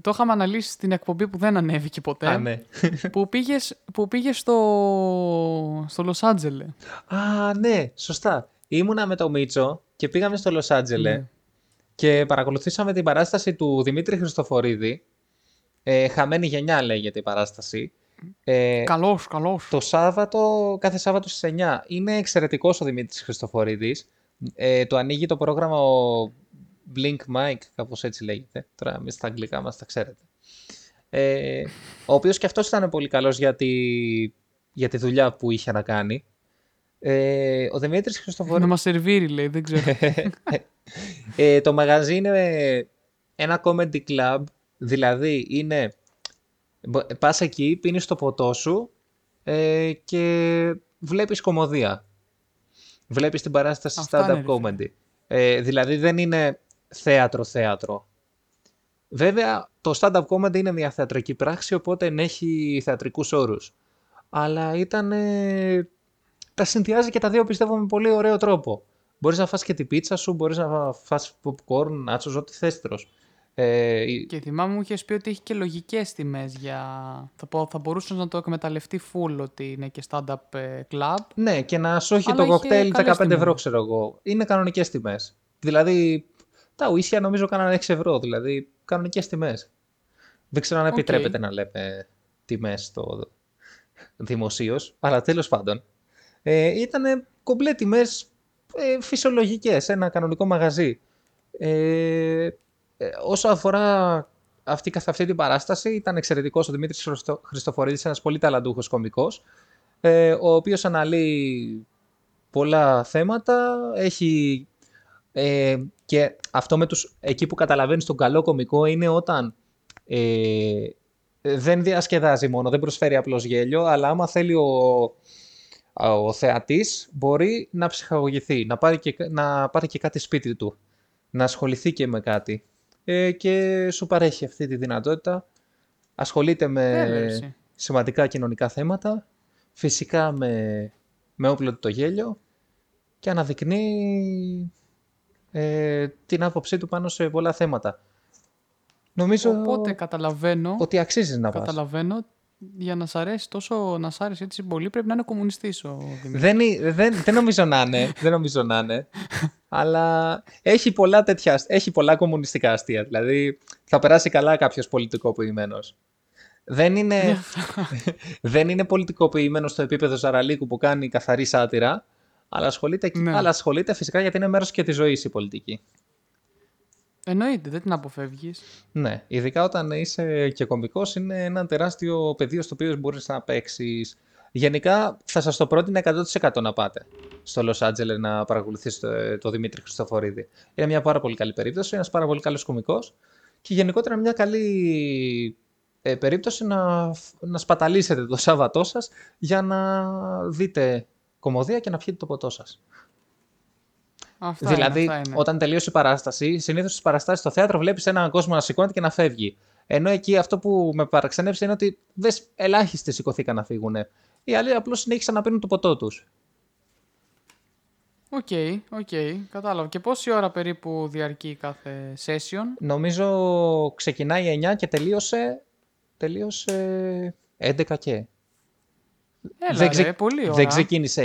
το είχαμε αναλύσει στην εκπομπή που δεν ανέβηκε ποτέ. Α, ναι. που πήγες, που πήγες στο, στο Λος Άντζελε. Α, ναι, σωστά. Ήμουνα με το Μίτσο και πήγαμε στο Λος Άντζελε Ναι. και παρακολουθήσαμε την παράσταση του Δημήτρη Χριστοφορίδη. Ε, Χαμένη γενιά λέγεται η παράσταση. Ε, Καλός, καλός. το Σάββατο, κάθε Σάββατο στις 9. Είναι εξαιρετικός ο Δημήτρης Χριστοφορίδης. Ε, το ανοίγει το πρόγραμμα ο Blink Mike, κάπως έτσι λέγεται. Τώρα εμείς στα αγγλικά μας τα ξέρετε. Ε, ο οποίος και αυτός ήταν πολύ καλός για τη, για τη δουλειά που είχε να κάνει. Ε, ο Δημήτρης Χριστοφορίδης... Να μας σερβίρει, λέει, δεν ξέρω. Ε, το μαγαζί είναι ένα comedy club, δηλαδή είναι... μπο- Πας εκεί, πίνεις το ποτό σου ε, και βλέπεις κομμωδία. Βλέπεις την παράσταση Αυτά stand-up είναι, ρε comedy. Ε, δηλαδή δεν είναι θέατρο-θέατρο. Βέβαια, το stand-up comedy είναι μια θεατρική πράξη, οπότε ενέχει θεατρικούς όρους. Αλλά ήταν... ε, τα συνδυάζει και τα δύο πιστεύω με πολύ ωραίο τρόπο. Μπορείς να φας και την πίτσα σου, μπορείς να φας popcorn, nachos, ό,τι θες τρως. Ε, η- και θυμάμαι μου είχες πει ότι έχει και λογικές τιμές για... Θα, πω, θα μπορούσες να το εκμεταλλευτεί full ότι είναι και stand-up ε, club. ναι, και να σου έχει Αλλά το είχε κοκτέιλ 15 καλές ευρώ, τιμές. ξέρω εγώ. Είναι κανονικές τιμές. Δηλαδή, τα ουίσκια νομίζω κάνανε 6 ευρώ, δηλαδή κανονικές τιμές. Δεν ξέρω αν Οκ. επιτρέπεται να λέμε τιμές στο δημοσίως, αλλά τέλος πάντων. Ε, ήταν κομπλέ τιμές ε, φυσιολογικές, ένα κανονικό μαγαζί. Ε, ε, όσο αφορά αυτή, καθ' αυτή την παράσταση, ήταν εξαιρετικός ο Δημήτρης Χριστο- Χριστοφορίδης, ένας πολύ ταλαντούχος κωμικός, ε, ο οποίος αναλύει πολλά θέματα, έχει ε, και αυτό με τους, εκεί που καταλαβαίνεις τον καλό κωμικό είναι όταν ε, δεν διασκεδάζει μόνο, δεν προσφέρει απλώς γέλιο, αλλά άμα θέλει ο, ο θεατής μπορεί να ψυχαγωγηθεί, να πάρει, και, να πάρει και κάτι σπίτι του, να ασχοληθεί και με κάτι ε, και σου παρέχει αυτή τη δυνατότητα ασχολείται με Βέβαια, εσύ. σημαντικά κοινωνικά θέματα, φυσικά με, με όπλο του το γέλιο και αναδεικνύει ε, την άποψή του πάνω σε πολλά θέματα. Νομίζω Οπότε καταλαβαίνω, ότι αξίζει να πας. καταλαβαίνω για να σ' αρέσει τόσο, να σ' άρεσε έτσι πολύ πρέπει να είναι κομμουνιστής ο Δημήτρης. Δεν, είναι- δεν, δεν νομίζω να είναι, δεν νομίζω να είναι. αλλά έχει πολλά τέτοια, έχει πολλά κομμουνιστικά αστεία. Δηλαδή θα περάσει καλά κάποιος πολιτικοποιημένος. Δεν είναι, δεν είναι πολιτικοποιημένος στο επίπεδο Ζαραλίκου που κάνει καθαρή σάτυρα, αλλά ασχολείται, Ναι. αλλά ασχολείται φυσικά γιατί είναι μέρος και της ζωής η πολιτική. Εννοείται, δεν την αποφεύγεις. Ναι, ειδικά όταν είσαι και κομβικός είναι ένα τεράστιο πεδίο στο οποίο μπορείς να παίξεις. Γενικά θα σας το πρότεινα 100% να πάτε στο Λος Άντζελε να παρακολουθήσετε το, το Δημήτρη Χριστοφορίδη. Είναι μια πάρα πολύ καλή περίπτωση, ένας πάρα πολύ καλός κομικός και γενικότερα μια καλή ε, περίπτωση να, να σπαταλίσετε το Σάββατό σας για να δείτε κωμωδία και να πιείτε το ποτό σας. Αυτά δηλαδή, είναι, αυτά είναι. όταν τελείωσε η παράσταση, συνήθως στις παραστάσεις στο θέατρο βλέπεις έναν κόσμο να σηκώνεται και να φεύγει. Ενώ εκεί αυτό που με παραξενεύσε είναι ότι δες, ελάχιστοι σηκωθήκαν να φύγουν. Οι άλλοι απλώς συνέχισαν να πίνουν το ποτό τους. OK, OK, κατάλαβα. Και πόση ώρα περίπου διαρκεί κάθε session; Νομίζω ξεκινάει 9 και τελείωσε. Τελείωσε 11 και. Έλα δεν, ρε, ξε- πολύ ώρα. δεν ξεκίνησε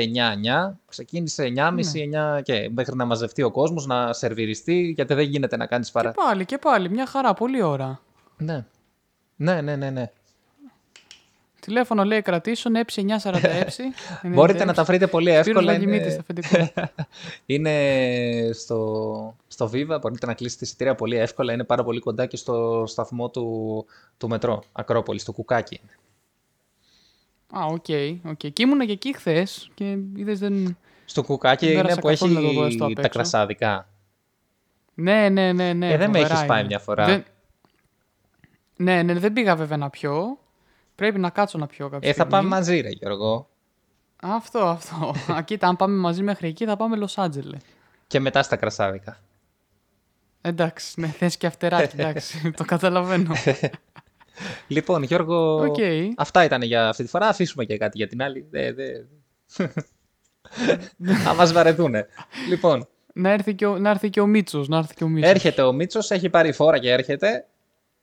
9-9, ξεκίνησε 9.30-9 και μέχρι να μαζευτεί ο κόσμος, να σερβιριστεί, γιατί δεν γίνεται να κάνεις παρά... Και πάλι, και πάλι, μια χαρά, πολύ ώρα. Ναι. Ναι, ναι, ναι, ναι. Τηλέφωνο λέει κρατήσουν, έψη 946. Μπορείτε να τα βρείτε πολύ εύκολα. Σπύρος Λαγιμίτης, Είναι, αφεντικό. είναι στο, στο Viva, μπορείτε να κλείσετε εισιτήρια πολύ εύκολα. Είναι πάρα πολύ κοντά και στο σταθμό του, του μετρό, Ακρόπολης, του Κουκάκι. Α, OK, OK. Και ήμουνα και εκεί χθες και είδες δεν. Στο Κουκάκι Δεν είναι πέρασα που καθόλου να το δω έχει στο απ' τα έξω. κρασάδικα. Ναι, ναι, ναι. ναι Ε, δεν με φοβερά έχεις πάει είναι. μια φορά. Δεν... Ναι, ναι, δεν πήγα βέβαια να πιω. Πρέπει να κάτσω να πιω κάποια Ε, θα στιγμή. πάμε μαζί, ρε Γιώργο. Αυτό, αυτό. Α, κοίτα, αν πάμε μαζί μέχρι εκεί θα πάμε Λος Άντζελε. Και μετά στα κρασάδικα. Εντάξει, ναι, θες και αφτεράκι, εντάξει, το καταλαβαίνω. Λοιπόν, Γιώργο, Οκ. αυτά ήταν για αυτή τη φορά. Αφήσουμε και κάτι για την άλλη. Δε, δε. Θα μας βαρεθούνε. Λοιπόν, να, έρθει και ο, να έρθει και ο Μίτσος, να έρθει και ο Μίτσος. έρχεται ο Μίτσος, έχει πάρει φόρα και έρχεται.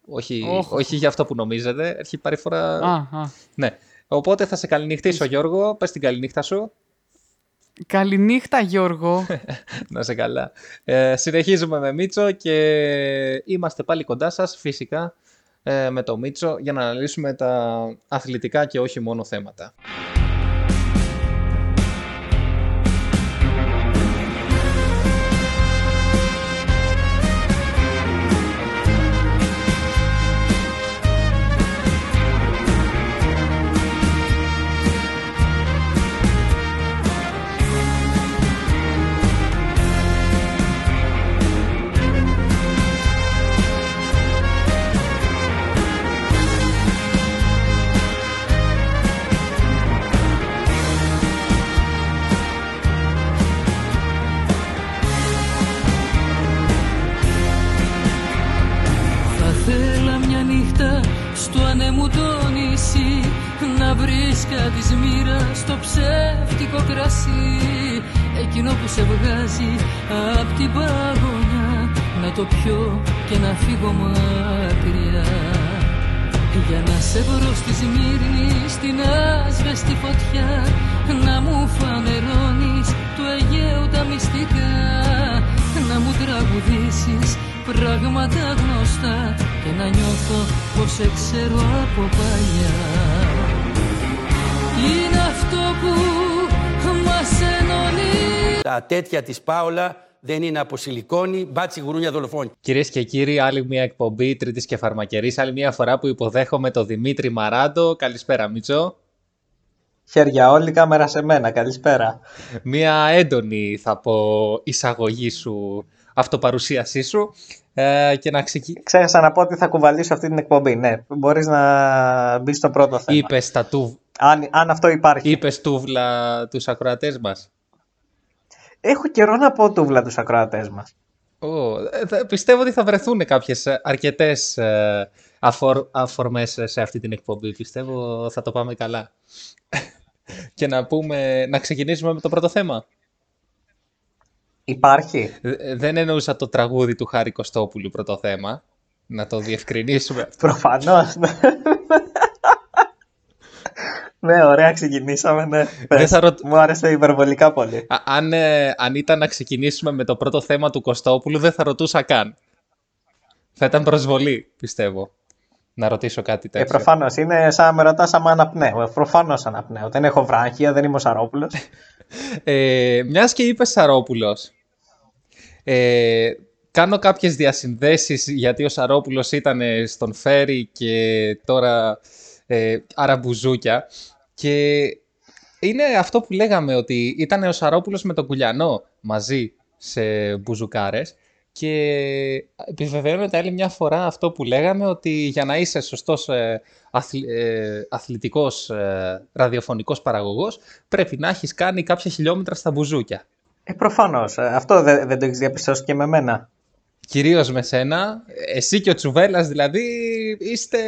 Όχι, Όχ. όχι για αυτό που νομίζετε. Έχει πάρει φόρα. Α, α. Ναι. Οπότε θα σε καληνυχτήσω, Γιώργο. Πες την καληνύχτα σου. Καληνύχτα Γιώργο. Να σε καλά. Ε, συνεχίζουμε με Μίτσο και είμαστε πάλι κοντά σας φυσικά ε, με το Μίτσο για να αναλύσουμε τα αθλητικά και όχι μόνο θέματα. Στο ψεύτικο κρασί Εκείνο που σε βγάζει απ' την παγωνιά. Να το πιω και να φύγω μακριά. Για να σε βρω στη Σμύρνη στην άσβεστη φωτιά Να μου φανερώνεις του Αιγαίου τα μυστικά. Να μου τραγουδήσεις πράγματα γνωστά Και να νιώθω πως σε ξέρω από παλιά. Είναι αυτό που μας ενώνει Τα τέτοια της Πάολα δεν είναι από σιλικόνη, μπάτσι γουρούνια δολοφόνη. Κυρίες και κύριοι, άλλη μια εκπομπή Τρίτης και Φαρμακερής. Άλλη μια φορά που υποδέχομαι τον Δημήτρη Μαράντο. Καλησπέρα, Μίτσο. Χέρια όλη, κάμερα σε μένα. Καλησπέρα. Μια έντονη, θα πω, εισαγωγή σου, αυτοπαρουσίασή σου. Ε, και να ξεκινήσει. Ξέχασα να πω ότι θα κουβαλήσω αυτή την εκπομπή. Ναι, μπορείς να μπεις στο πρώτο θέμα. Είπες τα του, Αν, αν αυτό υπάρχει. είπες τούβλα τους ακροατές μας. Έχω καιρό να πω τούβλα τους ακροατές μας. Ω, ε, θα- πιστεύω ότι θα βρεθούν κάποιες ε, αρκετές ε, αφορ, αφορμές σε αυτή την εκπομπή. Πιστεύω θα το πάμε καλά. Και να πούμε, να ξεκινήσουμε με το πρώτο θέμα. Υπάρχει. Ε, Δεν εννοούσα το τραγούδι του Χάρη Κωστόπουλου πρώτο θέμα. Να το διευκρινίσουμε. Προφανώς. Ναι. ναι, ωραία, ξεκινήσαμε. Ναι. Πες. θα ρωτ- Μου άρεσε υπερβολικά πολύ. Α- αν, ε, αν ήταν να ξεκινήσουμε με το πρώτο θέμα του Κωστόπουλου, δεν θα ρωτούσα καν. Θα ήταν προσβολή, πιστεύω. Να ρωτήσω κάτι Ε, τέτοιο. Προφανώς είναι σαν να με ρωτάς άμα αναπνέω. Προφανώς αναπνέω. Δεν έχω βράχια, δεν είμαι ο Σαρόπουλος. Ε, μιας και είπες Σαρόπουλος, ε, κάνω κάποιες διασυνδέσεις γιατί ο Σαρόπουλος ήταν στον Φέρι και τώρα ε, άρα μπουζούκια και είναι αυτό που λέγαμε ότι ήταν ο Σαρόπουλος με τον Κουλιανό μαζί σε μπουζουκάρες και επιβεβαιώνεται άλλη μια φορά αυτό που λέγαμε ότι για να είσαι σωστός ε, αθλη- ε, αθλητικός ε, ραδιοφωνικός παραγωγός πρέπει να έχεις κάνει κάποια χιλιόμετρα στα μπουζούκια. Ε, Προφανώς. Αυτό δεν, δεν το έχεις διαπιστώσει και με μένα. Κυρίως με σένα, εσύ και ο Τσουβέλλας δηλαδή είστε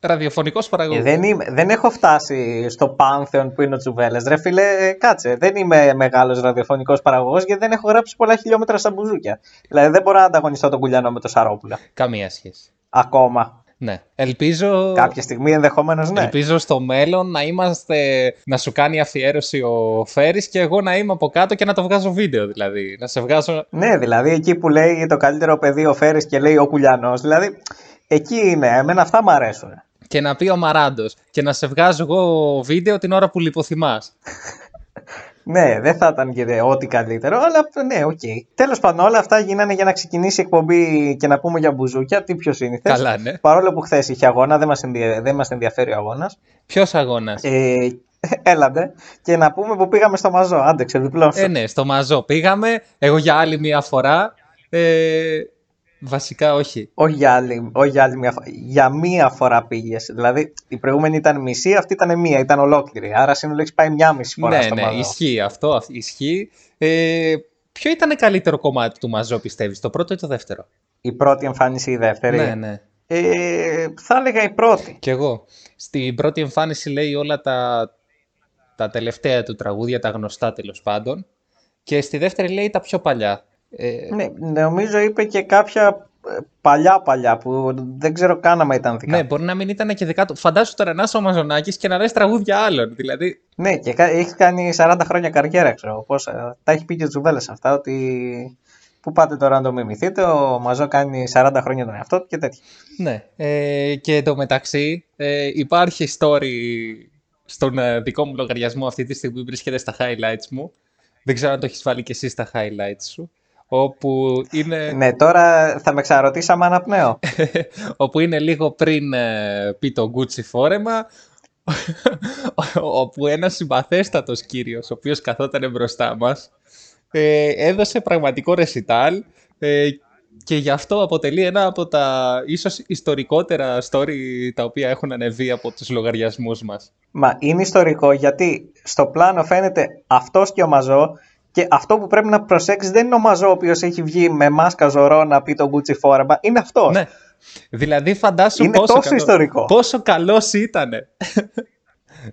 ραδιοφωνικός παραγωγός. Ε, δεν, είμαι, δεν έχω φτάσει στο πάνθεον που είναι ο Τσουβέλλα. Ρε φίλε, ε, κάτσε. Δεν είμαι μεγάλος ραδιοφωνικός παραγωγός γιατί δεν έχω γράψει πολλά χιλιόμετρα στα μπουζούκια. Δηλαδή δεν μπορώ να ανταγωνιστώ τον Κουλιανό με τον Σαρόπουλα. Καμία σχέση. Ακόμα. Ναι. Ελπίζω... Κάποια στιγμή ενδεχομένω ναι. Ελπίζω στο μέλλον να είμαστε, να σου κάνει αφιέρωση ο Φέρης και εγώ να είμαι από κάτω και να το βγάζω βίντεο δηλαδή. Να σε βγάζω... Ναι, δηλαδή εκεί που λέει το καλύτερο παιδί ο Φέρης και λέει ο Κουλιανός, δηλαδή εκεί είναι, εμένα αυτά μου αρέσουν. και να πει ο Μαράντος και να σε βγάζω εγώ βίντεο την ώρα που λιποθυμάς. Ναι, δεν θα ήταν και ό,τι καλύτερο, αλλά ναι, οκ. Τέλος πάντων, όλα αυτά γίνανε για να ξεκινήσει η εκπομπή και να πούμε για μπουζούκια, τι πιο σύνηθες. Καλά, ναι. Παρόλο που χθες είχε αγώνα, δεν μας, ενδια... δεν μας ενδιαφέρει ο αγώνας. Ποιος αγώνας; Ε, έλατε και να πούμε που πήγαμε στο μαζό, άντε ξεδιπλώσω. Ε, ναι, στο Μαζό πήγαμε. Εγώ για άλλη μία φορά. Ε, βασικά όχι. Όχι για άλλη, όχι για άλλη μια φορά. Για μία φορά πήγες. Δηλαδή η προηγούμενη ήταν μισή, αυτή ήταν μία, ήταν ολόκληρη. Άρα συνολικά έχει πάει μία μισή φορά ναι, στο ναι, μαζό. ισχύει αυτό. αυ- Ισχύει. Ε, ποιο ήταν καλύτερο κομμάτι του Μαζό, πιστεύεις, το πρώτο ή το δεύτερο; Η πρώτη εμφάνιση ή η δεύτερη; Ναι, ναι. Ε, θα έλεγα η πρώτη. Κι εγώ. Στην πρώτη εμφάνιση λέει όλα τα, τα τελευταία του τραγούδια, τα γνωστά τέλος πάντων. Και στη δεύτερη λέει τα πιο παλιά. Ε, Ναι, νομίζω είπε και κάποια ε, παλιά παλιά που δεν ξέρω καν άμα ήταν δικά. ναι, μπορεί να μην ήταν και δικά του. Φαντάσου τώρα να είσαι ο Μαζονάκης και να λες τραγούδια άλλων. Δηλαδή, Ναι, και κα- έχει κάνει 40 χρόνια καριέρα, ξέρω. Πώς, ε, τα έχει πει και ο Τζουβέλλας αυτά, ότι πού πάτε τώρα να το μιμηθείτε, ο Μαζό κάνει 40 χρόνια τον εαυτό του και τέτοια. ναι. Ε, και εντωμεταξύ ε, υπάρχει story στον ε, δικό μου λογαριασμό αυτή τη στιγμή βρίσκεται στα highlights μου. Δεν ξέρω αν το έχεις βάλει και εσύ στα highlights σου. Όπου είναι... Ναι, τώρα θα με ξαναρωτήσεις άμα αναπνέω. όπου είναι λίγο πριν ε, πει το Gucci φόρεμα, όπου ένας συμπαθέστατος κύριος, ο οποίος καθόταν μπροστά μας, ε, έδωσε πραγματικό ρεσιτάλ ε, και γι' αυτό αποτελεί ένα από τα ίσως ιστορικότερα story τα οποία έχουν ανεβεί από τους λογαριασμούς μας. Μα είναι ιστορικό γιατί στο πλάνο φαίνεται αυτός και ο Μαζό και αυτό που πρέπει να προσέξεις δεν είναι ο Μαζό ο οποίος έχει βγει με μάσκα ζωρό να πει τον Gucci φόρεμα, είναι αυτός. Ναι. Δηλαδή φαντάσου Είναι πόσο, τόσο καλό- ιστορικό. πόσο καλός ήτανε.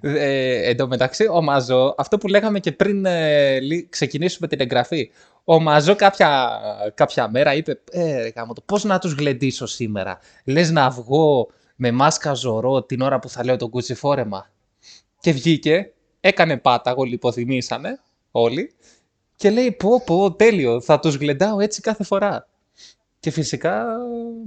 Ε, εν τω μεταξύ, ο Μαζό, αυτό που λέγαμε και πριν ε, λι- ξεκινήσουμε την εγγραφή, ο Μαζό κάποια, κάποια μέρα είπε, ε, ρε γάμο το, πώς να τους γλεντήσω σήμερα; Λες να βγω με μάσκα ζωρό την ώρα που θα λέω τον κουτσι φόρεμα. Και βγήκε, έκανε πάταγο, λιποθυμήσανε όλοι και λέει πω πω τέλειο, θα τους γλεντάω έτσι κάθε φορά. Και φυσικά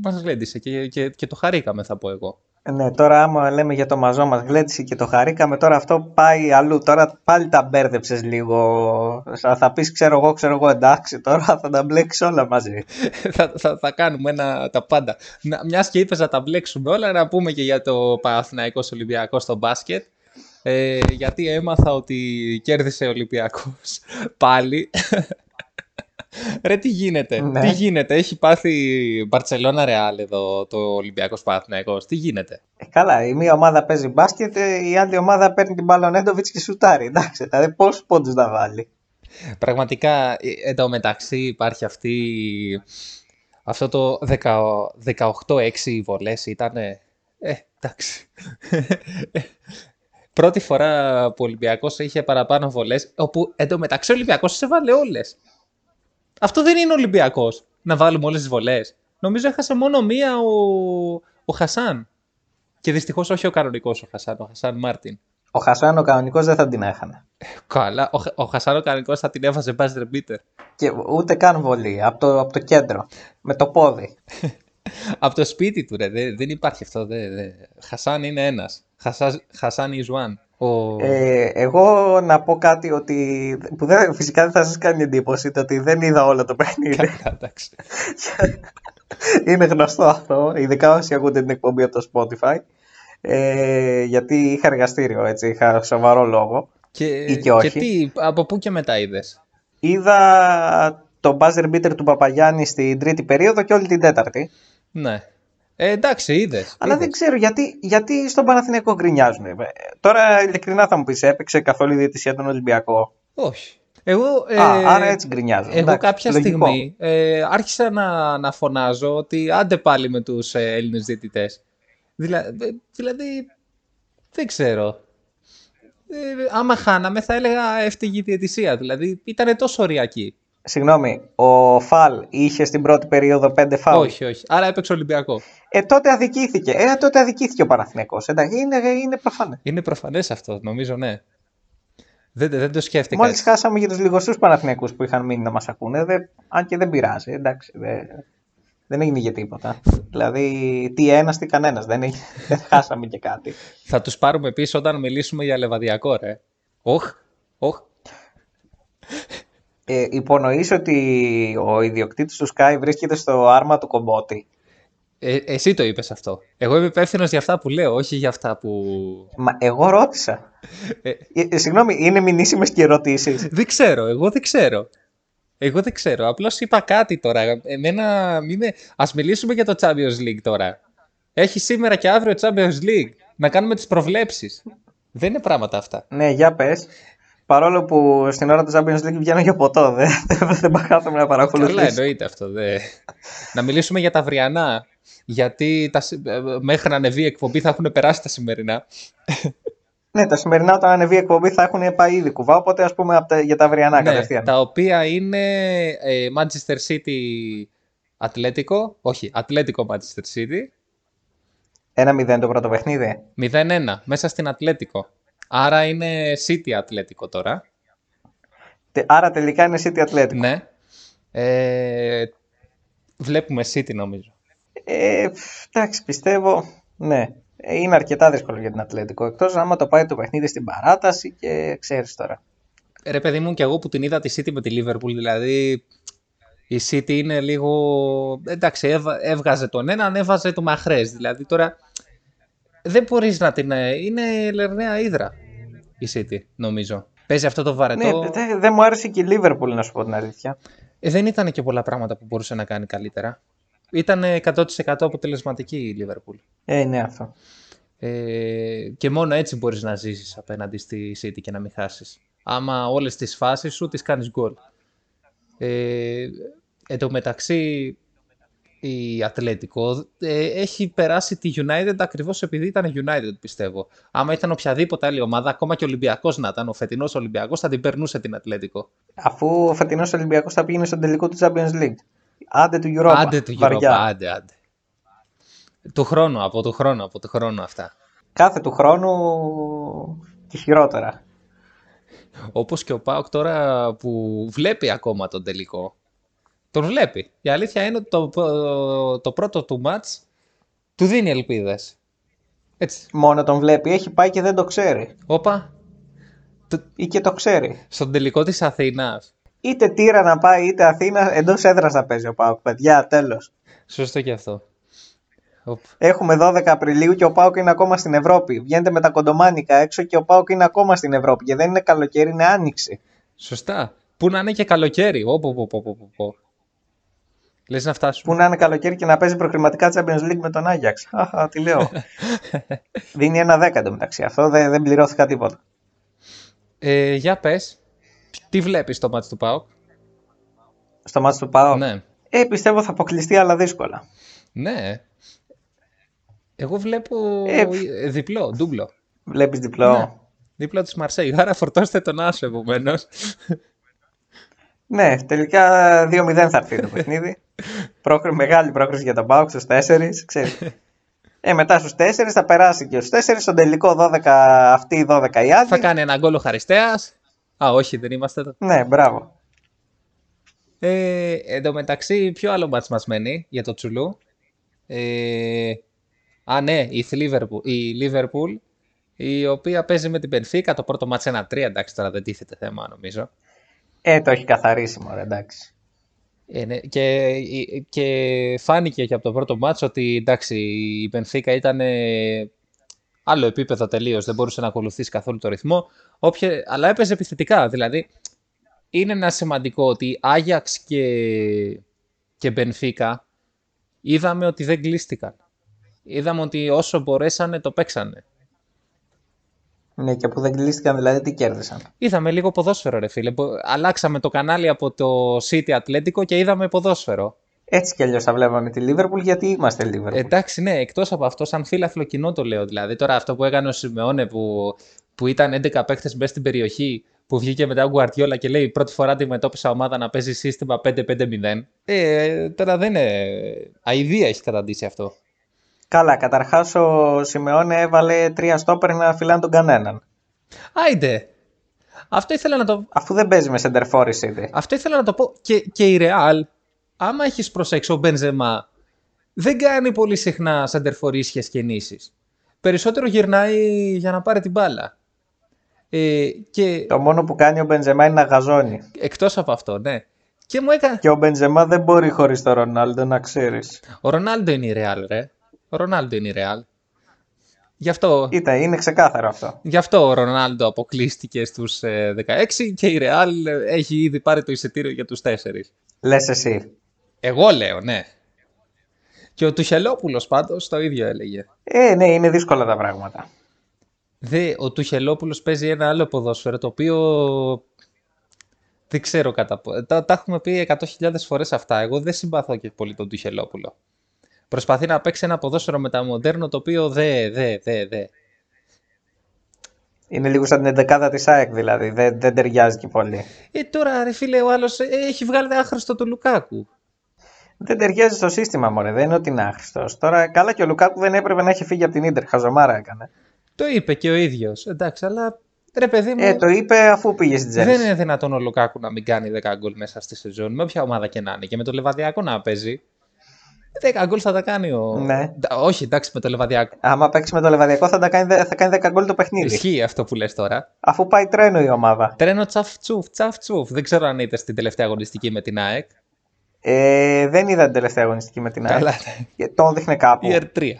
μας γλέντισε και, και, και το χαρήκαμε θα πω εγώ. Ναι, τώρα άμα λέμε για το μαζό μας γλέντισε και το χαρήκαμε, τώρα αυτό πάει αλλού. Τώρα πάλι τα μπέρδεψες λίγο. Θα, θα πεις ξέρω εγώ, ξέρω εγώ, εντάξει, τώρα θα τα μπλέξεις όλα μαζί. θα, θα, θα κάνουμε ένα, τα πάντα. Να, μιας και είπες να τα μπλέξουμε όλα, να πούμε και για το Παναθηναϊκός Ολυμπιακός στο μπάσκετ. Ε, γιατί έμαθα ότι κέρδισε ο Ολυμπιακός πάλι. Ρε τι γίνεται, Ναι. τι γίνεται, έχει πάθει Μπαρτσελώνα Ρεάλ εδώ το Ολυμπιακός Παναθηναϊκός, τι γίνεται; Ε, καλά, η μία ομάδα παίζει μπάσκετ, ε, η άλλη ομάδα παίρνει την μπαλονέντοβιτς και σουτάρει. Εντάξει, δηλαδή πόσους πόντους να βάλει. Πραγματικά, ε, εν τω μεταξύ υπάρχει αυτή, αυτό το 18-6 βολές ήταν, ε, εντάξει. Πρώτη φορά που ο Ολυμπιακός είχε παραπάνω βολές, όπου εν τω μεταξύ ο Ολυμπιακός σε βάλε όλες. Αυτό δεν είναι Ολυμπιακός, να βάλουμε όλες τις βολές. Νομίζω έχασε μόνο μία ο, ο Χασάν. Και δυστυχώς όχι ο κανονικός ο Χασάν, ο Χασάν Μάρτιν. Ο Χασάν ο κανονικός δεν θα την έχανε. Καλά, ο, Χα- ο Χασάν ο κανονικός θα την έβαζε buzzer beater. Και ούτε καν βολή. Από το, από το κέντρο. Με το πόδι. Από το σπίτι του, ρε. Δεν, δεν υπάρχει αυτό. Δε, δε. Χασάν είναι ένας. Χασά, Χασάν is one. Ο... Ε, εγώ να πω κάτι ότι. που δεν, φυσικά δεν θα σας κάνει εντύπωση το ότι δεν είδα όλο το παιχνίδι. Καλά, εντάξει. Είναι γνωστό αυτό, ειδικά όσοι ακούτε την εκπομπή από το Spotify. Ε, γιατί είχα εργαστήριο, έτσι, είχα σοβαρό λόγο. Και, Ή και όχι. τι, από πού και μετά είδες; Είδα το buzzer beater του Παπαγιάννη στην τρίτη περίοδο και όλη την τέταρτη. Ναι. Ε, εντάξει, είδες. Αλλά δεν ξέρω γιατί, γιατί στον Παναθηναϊκό γκρινιάζουν. Ε, Τώρα ειλικρινά θα μου πεις, έπαιξε καθόλου η διαιτησία τον Ολυμπιακό; Όχι. Εγώ, ε, Α, άρα έτσι γκρινιάζουν. Εγώ Εντάξει, κάποια λογικό. στιγμή ε, άρχισα να, να φωνάζω ότι άντε πάλι με τους ε, Έλληνες διαιτητές. Δηλα, ε, δηλαδή, δεν ξέρω. Ε, άμα χάναμε θα έλεγα έφταιγε η διαιτησία. Δηλαδή ήταν τόσο ωριακή. Συγγνώμη, ο Φαλ είχε στην πρώτη περίοδο 5 φάουλ. Όχι, όχι. Άρα έπαιξε Ολυμπιακό. Ε, τότε αδικήθηκε. Ε, τότε αδικήθηκε ο Παναθηναϊκός. Εντάξει, είναι, είναι προφανές. Είναι προφανές αυτό, νομίζω, ναι. Δεν, δεν το σκέφτηκα. Μόλις έτσι. χάσαμε για τους λιγοστούς Παναθηναϊκούς που είχαν μείνει να μας ακούνε, δε, αν και δεν πειράζει. Εντάξει, δε, δεν έγινε για τίποτα. δηλαδή, τι ένας, τι κανένας. Δεν, έγινε- δεν χάσαμε και κάτι. Θα τους πάρουμε πίσω όταν μιλήσουμε για λεβαδιακό, ρε. Όχ, όχ. Ε, υπονοείς ότι ο ιδιοκτήτης του Sky βρίσκεται στο άρμα του κομπότη. Ε, εσύ το είπες αυτό. Εγώ είμαι υπεύθυνος για αυτά που λέω, όχι για αυτά που... Μα εγώ ρώτησα. Ε, Ε, ε, συγγνώμη, είναι μηνύσιμες και ερωτήσεις. δεν ξέρω, εγώ δεν ξέρω. Εγώ δεν ξέρω. Απλώς είπα κάτι τώρα. Εμένα, μην με... Ας μιλήσουμε για το Champions League τώρα. Έχει σήμερα και αύριο Champions League. Να κάνουμε τις προβλέψεις. Δεν είναι πράγματα αυτά. ναι, για πες. Παρόλο που στην ώρα του Champions League βγαίνω για ποτό, δεν, δεν πάω κάθομαι να Καλά παρακολουθήσω. εννοείται αυτό. Δε. να μιλήσουμε για τα αυριανά. Γιατί τα... συ- ε, μέχρι να ανεβεί η εκπομπή θα έχουν περάσει τα σημερινά. Ναι, τα σημερινά όταν ανεβεί η εκπομπή θα έχουν πάει ήδη κουβά, οπότε ας πούμε απ' τα- για τα αυριανά ναι, κατευθείαν. τα οποία είναι ε, Manchester City Ατλέτικο. Όχι, Ατλέτικο Manchester City. Ένα 0 το πρώτο παιχνίδι. 0-1 μέσα στην Ατλέτικο. Άρα είναι City Ατλέτικο τώρα. Τε- Άρα τελικά είναι City Athletic. Ναι. Ε, βλέπουμε City νομίζω. Ε, φ, εντάξει, πιστεύω. Ναι. Ε, Είναι αρκετά δύσκολο για την Ατλέτικο. Εκτός άμα το πάει το παιχνίδι στην παράταση και ξέρεις τώρα. Ρε παιδί μου και εγώ που την είδα τη City με τη Liverpool, δηλαδή η City είναι λίγο... Εντάξει, έβα- έβγαζε τον έναν, έβαζε το Μαχρές. Δηλαδή τώρα δεν μπορείς να την... ε, Είναι λερναία ύδρα η City, νομίζω. Παίζει αυτό το βαρετό. Ναι, δεν δεν μου άρεσε και η Λίβερπουλ, να σου πω την αλήθεια. Ε, δεν ήταν και πολλά πράγματα που μπορούσε να κάνει καλύτερα. Ήταν 100% αποτελεσματική η Liverpool. Ε, ναι, αυτό. Ε, και μόνο έτσι μπορείς να ζήσεις απέναντι στη City και να μην χάσεις. Άμα όλες τις φάσεις σου τις κάνεις γκολ. Ε, εν τω μεταξύ η Ατλέτικο ε, έχει περάσει τη United ακριβώς επειδή ήταν United πιστεύω. Άμα ήταν οποιαδήποτε άλλη ομάδα, ακόμα και ο Ολυμπιακός να ήταν, ο φετινός Ολυμπιακός θα την περνούσε την Ατλέτικο. Αφού ο φετινός Ολυμπιακός θα πήγαινε στον τελικό του Champions League. Άντε του Europa. Άντε του Europa, βαριά. άντε, άντε. Του χρόνου, από του χρόνου, από του χρόνου αυτά. Κάθε του χρόνου και χειρότερα. Όπως και ο Πάοκ τώρα που βλέπει ακόμα τον τελικό. Τον βλέπει. Η αλήθεια είναι ότι το, το πρώτο του μάτς του δίνει ελπίδες. Έτσι. Μόνο τον βλέπει. Έχει πάει και δεν το ξέρει. Όπα, Ή και το ξέρει. στον τελικό της Αθήνας. Είτε τύρα να πάει, είτε Αθήνα, εντός έδρας θα παίζει ο Πάουκ. Παιδιά, τέλος. Σωστό και αυτό. Οπ. Έχουμε 12 Απριλίου και ο Πάουκ είναι ακόμα στην Ευρώπη. Βγαίνετε με τα κοντομάνικα έξω και ο Πάουκ είναι ακόμα στην Ευρώπη. Και δεν είναι καλοκαίρι, είναι άνοιξη. Σωστά. Πού να είναι και καλοκαίρι. Όπο, πω, πω, πω, πω, πω. Λες να φτάσουμε. Πού να είναι καλοκαίρι και να παίζει προκριματικά Champions League με τον Άγιαξ. Αχα, τι λέω. Δίνει ένα δέκατο μεταξύ. Αυτό δεν, δεν πληρώθηκα τίποτα. Ε, για πες. Τι βλέπεις στο μάτς του ΠΑΟΚ; Στο μάτς του ΠΑΟΚ; Ναι. Ε, πιστεύω θα αποκλειστεί, αλλά δύσκολα. Ναι. Εγώ βλέπω Ε, διπλό, ντούμπλο. Βλέπεις διπλό; Ναι. Δίπλα της Μαρσέη. Άρα φορτώστε τον Άσο επομένως. Ναι, τελικά 2-0 θα έρθει το παιχνίδι. Πρόκρι, μεγάλη πρόκριση για τον Πάουκ στους 4, ξέρεις. Ε, μετά στους 4 θα περάσει και στους 4, στον τελικό 12 αυτοί, 12 οι άλλοι. Θα κάνει ένα γκολ ο Χαριστέας. Α, όχι, δεν είμαστε εδώ. Ναι, μπράβο. Ε, εν τω μεταξύ, ποιο άλλο μάτς μας μένει για το Τσουλού; Ε, α, ναι, η Liverpool, η Liverpool, η οποία παίζει με την Πενφύκα. Το πρώτο μάτς 1-3, εντάξει, τώρα δεν τίθεται θέμα, νομίζω. Ε, το έχει καθαρίσει, μωρέ, εντάξει. Ε, ναι, και, και φάνηκε και από το πρώτο μάτς ότι εντάξει, η Πενφύκα ήταν ε, άλλο επίπεδο τελείως. Δεν μπορούσε να ακολουθήσει καθόλου το ρυθμό. Όποια, αλλά έπαιζε επιθετικά. Δηλαδή, είναι ένα σημαντικό ότι Άγιαξ και, και Μπενφίκα είδαμε ότι δεν κλείστηκαν. Είδαμε ότι όσο μπορέσανε το παίξανε. Ναι, και που δεν κλείστηκαν, δηλαδή τι κέρδισαν; Είδαμε λίγο ποδόσφαιρο, ρε φίλε. Μπο- Αλλάξαμε το κανάλι από το City Ατλέντικο και είδαμε ποδόσφαιρο. Έτσι κι αλλιώς θα βλέπαμε τη Λίβερπουλ γιατί είμαστε Λίβερπουλ. Ε, εντάξει, ναι, εκτός από αυτό, σαν φίλαθλο κοινό το λέω. Δηλαδή, τώρα αυτό που έκανε ο Σιμεώνε που, που ήταν 11 παίχτε μέσα στην περιοχή, που βγήκε μετά ο Γκουαρτιόλα και λέει πρώτη φορά αντιμετώπισα ομάδα να παίζει σύστημα 5-5-0. Ε, τώρα δεν είναι. Αιδία έχει καταντήσει αυτό. Καλά, καταρχάς ο Σιμεώνε έβαλε τρία στόπερ να φυλάνε τον κανέναν. Άιντε! Αυτό ήθελα να το, Αφού δεν παίζει με σεντερφόρ η City. αυτό ήθελα να το πω. Και, και η Real, άμα έχεις προσέξει, ο Μπενζεμά δεν κάνει πολύ συχνά σαντερφορίσιες κινήσεις. Περισσότερο γυρνάει για να πάρει την μπάλα. Ε, και Το μόνο που κάνει ο Μπενζεμά είναι να γαζώνει. εκτός από αυτό, ναι. Και μου έκανε... Και ο Μπενζεμά δεν μπορεί χωρίς τον Ρονάλντο να ξέρεις. Ο Ρονάλντο είναι η Real, ρε. Ο Ρονάλντο είναι η Real. Γι' αυτό, Ήταν, είναι ξεκάθαρο αυτό. γι' αυτό ο Ρονάλντο αποκλείστηκε στους ε, 16 και η Real ε, έχει ήδη πάρει το εισιτήριο για τους 4. Λες εσύ. Εγώ λέω, ναι. Και ο Τουχελόπουλος πάντως το ίδιο έλεγε. Ε, ναι, είναι δύσκολα τα πράγματα. Δε, ο Τουχελόπουλος παίζει ένα άλλο ποδόσφαιρο το οποίο δεν ξέρω κατά πόσο. Τα, τα έχουμε πει 100.000 φορές αυτά. Εγώ δεν συμπαθώ και πολύ τον Τουχελόπουλο. Προσπαθεί να παίξει ένα ποδόσφαιρο μεταμοντέρνο το οποίο δεν, δε, δε, δε. Είναι λίγο σαν την εντεκάδα της ΑΕΚ δηλαδή. Δεν, δεν ταιριάζει και πολύ. Ε, τώρα ρε φίλε, ο άλλος ε, έχει βγάλει άχρηστο του Λουκάκου. Δεν ταιριάζει στο σύστημα, μωρέ. Δεν είναι ότι είναι άχρηστος. Τώρα, καλά και ο Λουκάκου δεν έπρεπε να έχει φύγει από την ντερ. Χαζομάρα έκανε. Το είπε και ο ίδιος. Εντάξει, αλλά ρε παιδί μου, Ε, το είπε αφού πήγε στην δεν Τζέλση. είναι δυνατόν ο Λουκάκου να μην κάνει 10 γκολ μέσα στη σεζόν. Με όποια ομάδα και να είναι. Και με το Λεβαδειακό να παίζει. 10 γκολ θα τα κάνει ο. Ναι. Ντα- Όχι, εντάξει, με το Λεβαδειακό. Άμα παίξει με το Λεβαδειακό θα, τα κάνει, θα κάνει 10 γκολ το παιχνίδι. Ισχύει αυτό που λες τώρα. Αφού πάει τρένο η ομάδα. Τρένο τσαφ τσουφ, τσαφ τσουφ. Δεν ξέρω αν είδες στην τελευταία αγωνιστική με την ΑΕΚ. Ε, δεν είδα την τελευταία αγωνιστική με την ΑΕΚ. Καλά. Ε, Το έδειχνε κάπου. Η R3.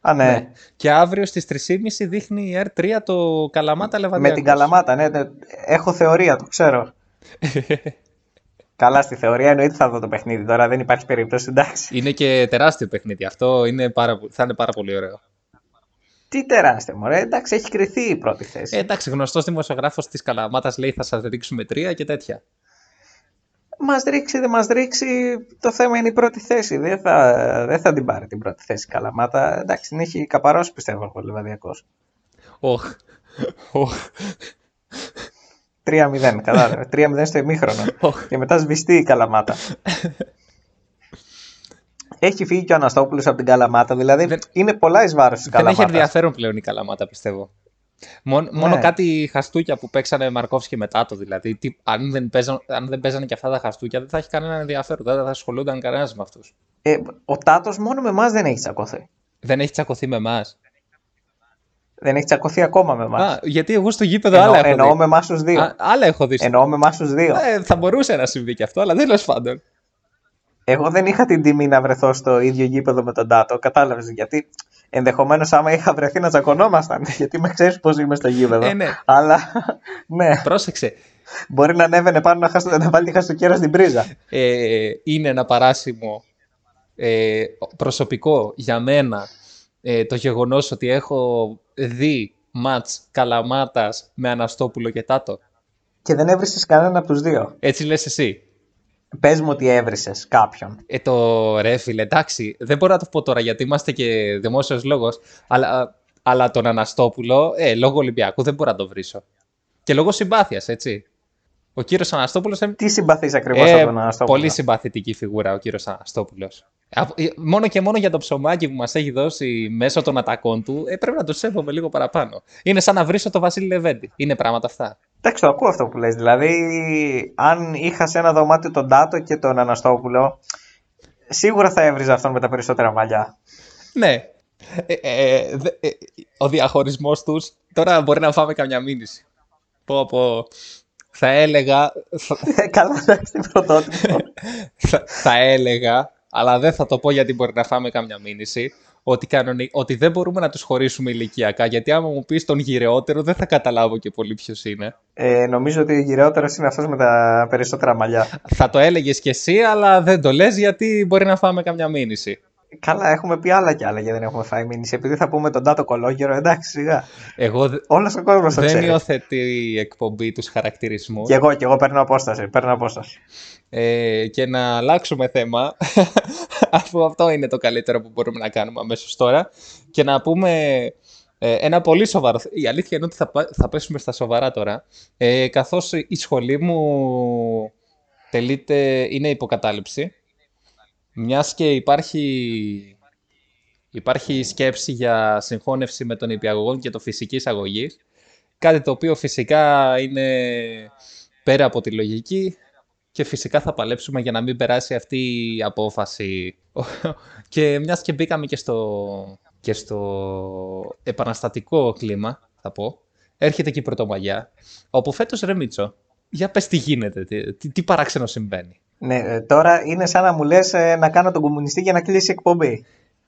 Α, ναι. Ναι. Και αύριο στις 3.30 δείχνει η R3 το Καλαμάτα Με Λεβαδιακός. την Καλαμάτα, ναι, ναι. Έχω θεωρία, το ξέρω. Καλά, στη θεωρία εννοείται θα δω το παιχνίδι. Τώρα δεν υπάρχει περίπτωση, εντάξει. Είναι και τεράστιο παιχνίδι. Αυτό είναι πάρα, πο- θα είναι πάρα πολύ ωραίο. Τι τεράστιο, μωρέ. Εντάξει, έχει κρυθεί η πρώτη θέση. Ε, εντάξει, γνωστός δημοσιογράφος της Καλαμάτας λέει θα σας ρίξουμε τρία και τέτοια. Μας ρίξει, δεν μας ρίξει, το θέμα είναι η πρώτη θέση. Δεν θα, δεν θα την πάρει την πρώτη θέση η Καλαμάτα. Εντάξει, την έχει καπαρώσει πιστεύω ο Λεβαδιακός. Οχ. Οχ. 3-0, κατάλαβε. 3-0 στο ημίχρονο. Οχ. και μετά σβηστεί η Καλαμάτα. έχει φύγει και ο Αναστόπουλος από την Καλαμάτα, δηλαδή Δεν- είναι πολλά εις βάρος της Δεν έχει Καλαμάτας. ενδιαφέρον πλέον η Καλαμάτα, πιστεύω. Μόνο, μόνο Ναι. κάτι χαστούκια που παίξανε Μαρκόφσκι μετά το δηλαδή. Τι, αν, δεν παίζαν, αν δεν παίζανε και αυτά τα χαστούκια, δεν θα έχει κανένα ενδιαφέρον. Δεν θα ασχολούνταν κανένας με αυτούς. Ε, ο Τάτος μόνο με εμάς δεν έχει τσακωθεί. Δεν έχει τσακωθεί με εμάς. Δεν έχει τσακωθεί ακόμα με εμάς. Α, γιατί εγώ στο γήπεδο Εννο, άλλα έχω εννοώ δει. με εμάς τους δύο. Α, άλλα έχω δει. Εννοώ με εμάς τους δύο. Ε, θα μπορούσε να συμβεί και αυτό, αλλά τέλος πάντων. Εγώ δεν είχα την τιμή να βρεθώ στο ίδιο γήπεδο με τον Τάτο. Κατάλαβες γιατί. Ενδεχομένως άμα είχα βρεθεί να τσακωνόμασταν. Γιατί με ξέρεις πώς είμαι στο γήπεδο. Ε, ναι. Αλλά ναι, Πρόσεξε. μπορεί να ανέβαινε πάνω να, χάσω, να βάλει τη χαστοκέρα στην πρίζα. Ε, είναι ένα παράσημο ε, προσωπικό για μένα ε, το γεγονός ότι έχω δει μάτς Καλαμάτας με Αναστόπουλο και Τάτο. Και δεν έβρισες κανέναν από τους δύο. Έτσι λες εσύ. Πες μου ότι έβρισες κάποιον. Ε, το ρε φίλε, εντάξει, δεν μπορώ να το πω τώρα γιατί είμαστε και δημόσιος λόγος, αλλά, αλλά τον Αναστόπουλο, ε, λόγω Ολυμπιακού δεν μπορώ να το βρίσω. Και λόγω συμπάθειας, έτσι. Ο κύριος Αναστόπουλος. Τι συμπαθείς ακριβώς ε, από τον Αναστόπουλο; Πολύ συμπαθητική φιγούρα ο κύριος Αναστόπουλος. Μόνο και μόνο για το ψωμάκι που μας έχει δώσει μέσω των ατακών του, ε, πρέπει να το σέβομαι λίγο παραπάνω. Είναι σαν να βρίσω το Βασίλη Λεβέντη. Είναι πράγματα αυτά. Εντάξει, το ακούω αυτό που λες. Δηλαδή, αν είχα σε ένα δωμάτιο τον Τάτο και τον Αναστόπουλο, σίγουρα θα έβριζα αυτόν με τα περισσότερα μαλλιά. Ναι. Ε, ε, δε, ε, ο διαχωρισμός τους, τώρα μπορεί να φάμε καμιά μήνυση. Πω, πω. Θα έλεγα... Καλά, εντάξει, την πρωτότυπο. θα, θα έλεγα, αλλά δεν θα το πω γιατί μπορεί να φάμε καμιά μήνυση, ότι, κανονι... ότι δεν μπορούμε να τους χωρίσουμε ηλικιακά, γιατί άμα μου πεις τον γυρεότερο δεν θα καταλάβω και πολύ ποιος είναι. Ε, νομίζω ότι ο γυρεότερος είναι αυτός με τα περισσότερα μαλλιά. Θα το έλεγες κι εσύ, αλλά δεν το λες γιατί μπορεί να φάμε καμιά μήνυση. Καλά, έχουμε πει άλλα κι άλλα γιατί δεν έχουμε φάει μήνυση. Επειδή θα πούμε τον Τάτο Κολόγερο, εντάξει, σιγά. Εγώ Όλος ο κόσμος το δεν ξέρει. υιοθετεί η εκπομπή τους χαρακτηρισμούς. Κι εγώ, κι εγώ παίρνω απόσταση. Παίρνω απόσταση. Ε, και να αλλάξουμε θέμα, αφού αυτό είναι το καλύτερο που μπορούμε να κάνουμε αμέσως τώρα, και να πούμε ε, ένα πολύ σοβαρό. Η αλήθεια είναι ότι θα, πά- θα πέσουμε στα σοβαρά τώρα. Ε, καθώς η σχολή μου τελείται, είναι υποκατάληψη, μιας και υπάρχει, υπάρχει σκέψη για συγχώνευση με τον υπηαγωγό και το φυσικής αγωγής, κάτι το οποίο φυσικά είναι πέρα από τη λογική και φυσικά θα παλέψουμε για να μην περάσει αυτή η απόφαση. και μιας και μπήκαμε και στο, και στο επαναστατικό κλίμα, θα πω, έρχεται και η Πρωτομαγιά, όπου φέτος ρε Μίτσο, για πες τι γίνεται, τι, τι, τι παράξενο συμβαίνει. Ναι, ε, τώρα είναι σαν να μου λες ε, να κάνω τον κομμουνιστή για να κλείσει η εκπομπή.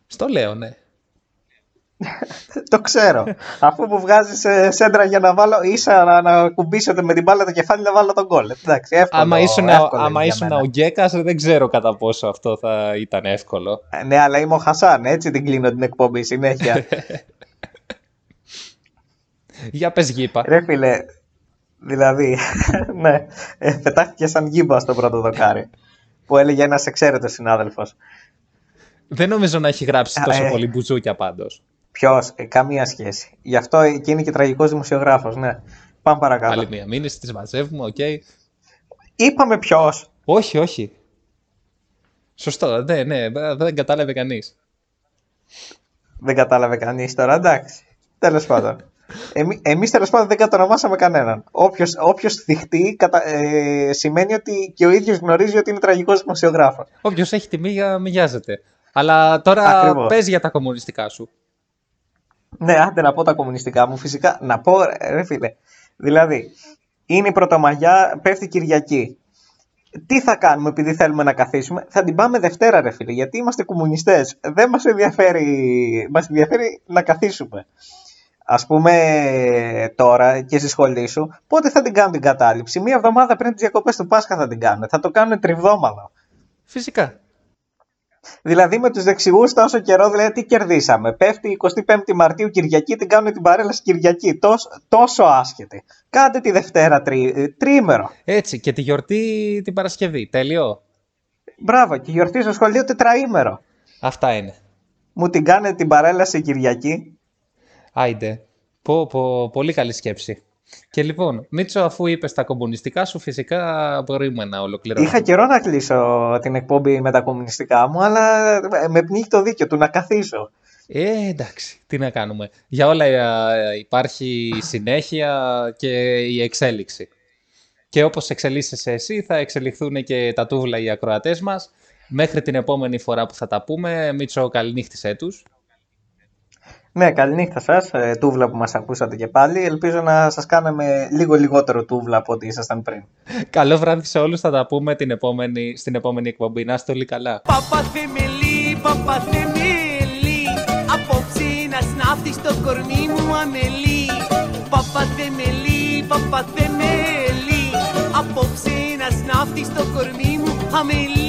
Στο λέω, ναι. Το ξέρω. Αφού μου βγάζεις σέντρα για να βάλω, ίσα να, να κουμπίσω με την μπάλα το κεφάλι να βάλω τον γκολ. Εντάξει, εύκολο. άμα ήσουν, εύκολο άμα είναι για ήσουν μένα. ο Γκέκας, δεν ξέρω κατά πόσο αυτό θα ήταν εύκολο. Ε, Ναι, αλλά είμαι ο Χασάν, έτσι την κλείνω την εκπομπή συνέχεια. Για πες γύπα. Ρε φίλε, δηλαδή, ναι, ε, πετάχτηκε σαν γύπα στο πρώτο δοκάρι. Που έλεγε ένας εξαίρετος συνάδελφος. Δεν νομίζω να έχει γράψει Α, τόσο ε. πολύ μπουζούκια πάντως. Ποιος, καμία σχέση. Γι' αυτό και είναι και τραγικός δημοσιογράφος, ναι. Πάμε παρακάτω. Άλλη μία μήνυση, τις μαζεύουμε, οκ. Είπαμε ποιος. Όχι, όχι. Σωστό, ναι, ναι, δεν κατάλαβε κανείς. Δεν κατάλαβε κανείς τώρα, εντάξει. Τέλος πάντων. Εμεί εμείς τέλος πάντων δεν κατονομάσαμε κανέναν. Όποιος, όποιος θυχτεί κατα... ε, σημαίνει ότι και ο ίδιος γνωρίζει ότι είναι τραγικός δημοσιογράφος. Όποιος έχει τη μύγα, μοιάζεται. Αλλά τώρα Ακριβώς. πες για τα κομμουνιστικά σου. Ναι, άντε να πω τα κομμουνιστικά μου. Φυσικά, να πω, ρε, ρε φίλε. Δηλαδή, είναι η Πρωτομαγιά, πέφτει Κυριακή. Τι θα κάνουμε επειδή θέλουμε να καθίσουμε, θα την πάμε Δευτέρα, ρε φίλε, γιατί είμαστε κομμουνιστές. Δεν μας ενδιαφέρει, μας ενδιαφέρει να καθίσουμε. Ας πούμε τώρα και στη σχολή σου, πότε θα την κάνουν την κατάληψη; Μία εβδομάδα πριν τις διακοπές του Πάσχα θα την κάνουν. Θα το κάνουν τριβδόμαδο. Φυσικά. Δηλαδή με τους δεξιούς τόσο καιρό, δηλαδή τι κερδίσαμε; Πέφτει 25η Μαρτίου Κυριακή, την κάνουν την παρέλαση Κυριακή. Τόσο, τόσο άσχετη. Κάντε τη Δευτέρα τρί, ε, τρίμερο. Έτσι, και τη γιορτή την Παρασκευή. Τέλειο. Μπράβο, και η γιορτή στο σχολείο τετραήμερο. Αυτά είναι. Μου την κάνετε την παρέλαση Κυριακή. Άιντε. Πω, πω, πολύ καλή σκέψη. Και λοιπόν, Μίτσο, αφού είπες τα κομμουνιστικά σου, φυσικά μπορούμε να ολοκληρώσουμε. Είχα καιρό να κλείσω την εκπομπή με τα κομμουνιστικά μου, αλλά ε, με πνίγει το δίκιο του να καθίσω. Ε, εντάξει, τι να κάνουμε. Για όλα ε, υπάρχει συνέχεια και η εξέλιξη. Και όπως εξελίσσεσαι εσύ, θα εξελιχθούν και τα τούβλα οι ακροατές μας. Μέχρι την επόμενη φορά που θα τα πούμε, Μίτσο, καληνύχτησέ τους. Ναι, καληνύχτα σας, ε, τούβλα που μας ακούσατε και πάλι. Ελπίζω να σας κάναμε λίγο λιγότερο τούβλα από ό,τι ήσασταν πριν. Καλό βράδυ σε όλους, θα τα πούμε την επόμενη, στην επόμενη εκπομπή. Να είστε όλοι καλά. Παπαθεμελή, παπαθεμελή Απόψε να σνάφτει στο κορμί μου αμελή Παπαθεμελή, παπαθεμελή Απόψε να σνάφτει στο κορμί μου αμελή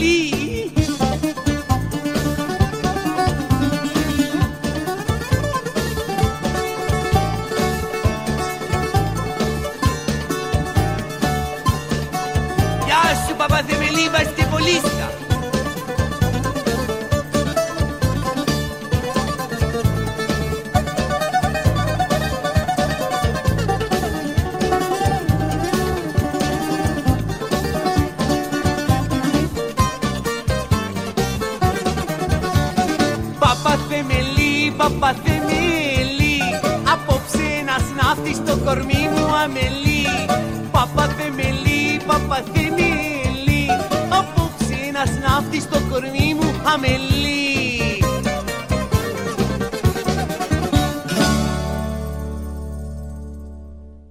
παπά de Melima este bolista. Παπαθεμελή, παπαθεμελή Απόψε να ναύτης το κορμί μου αμελή Παπαθεμελή, παπαθεμελή ένας ναύτης στο κορμί μου αμελή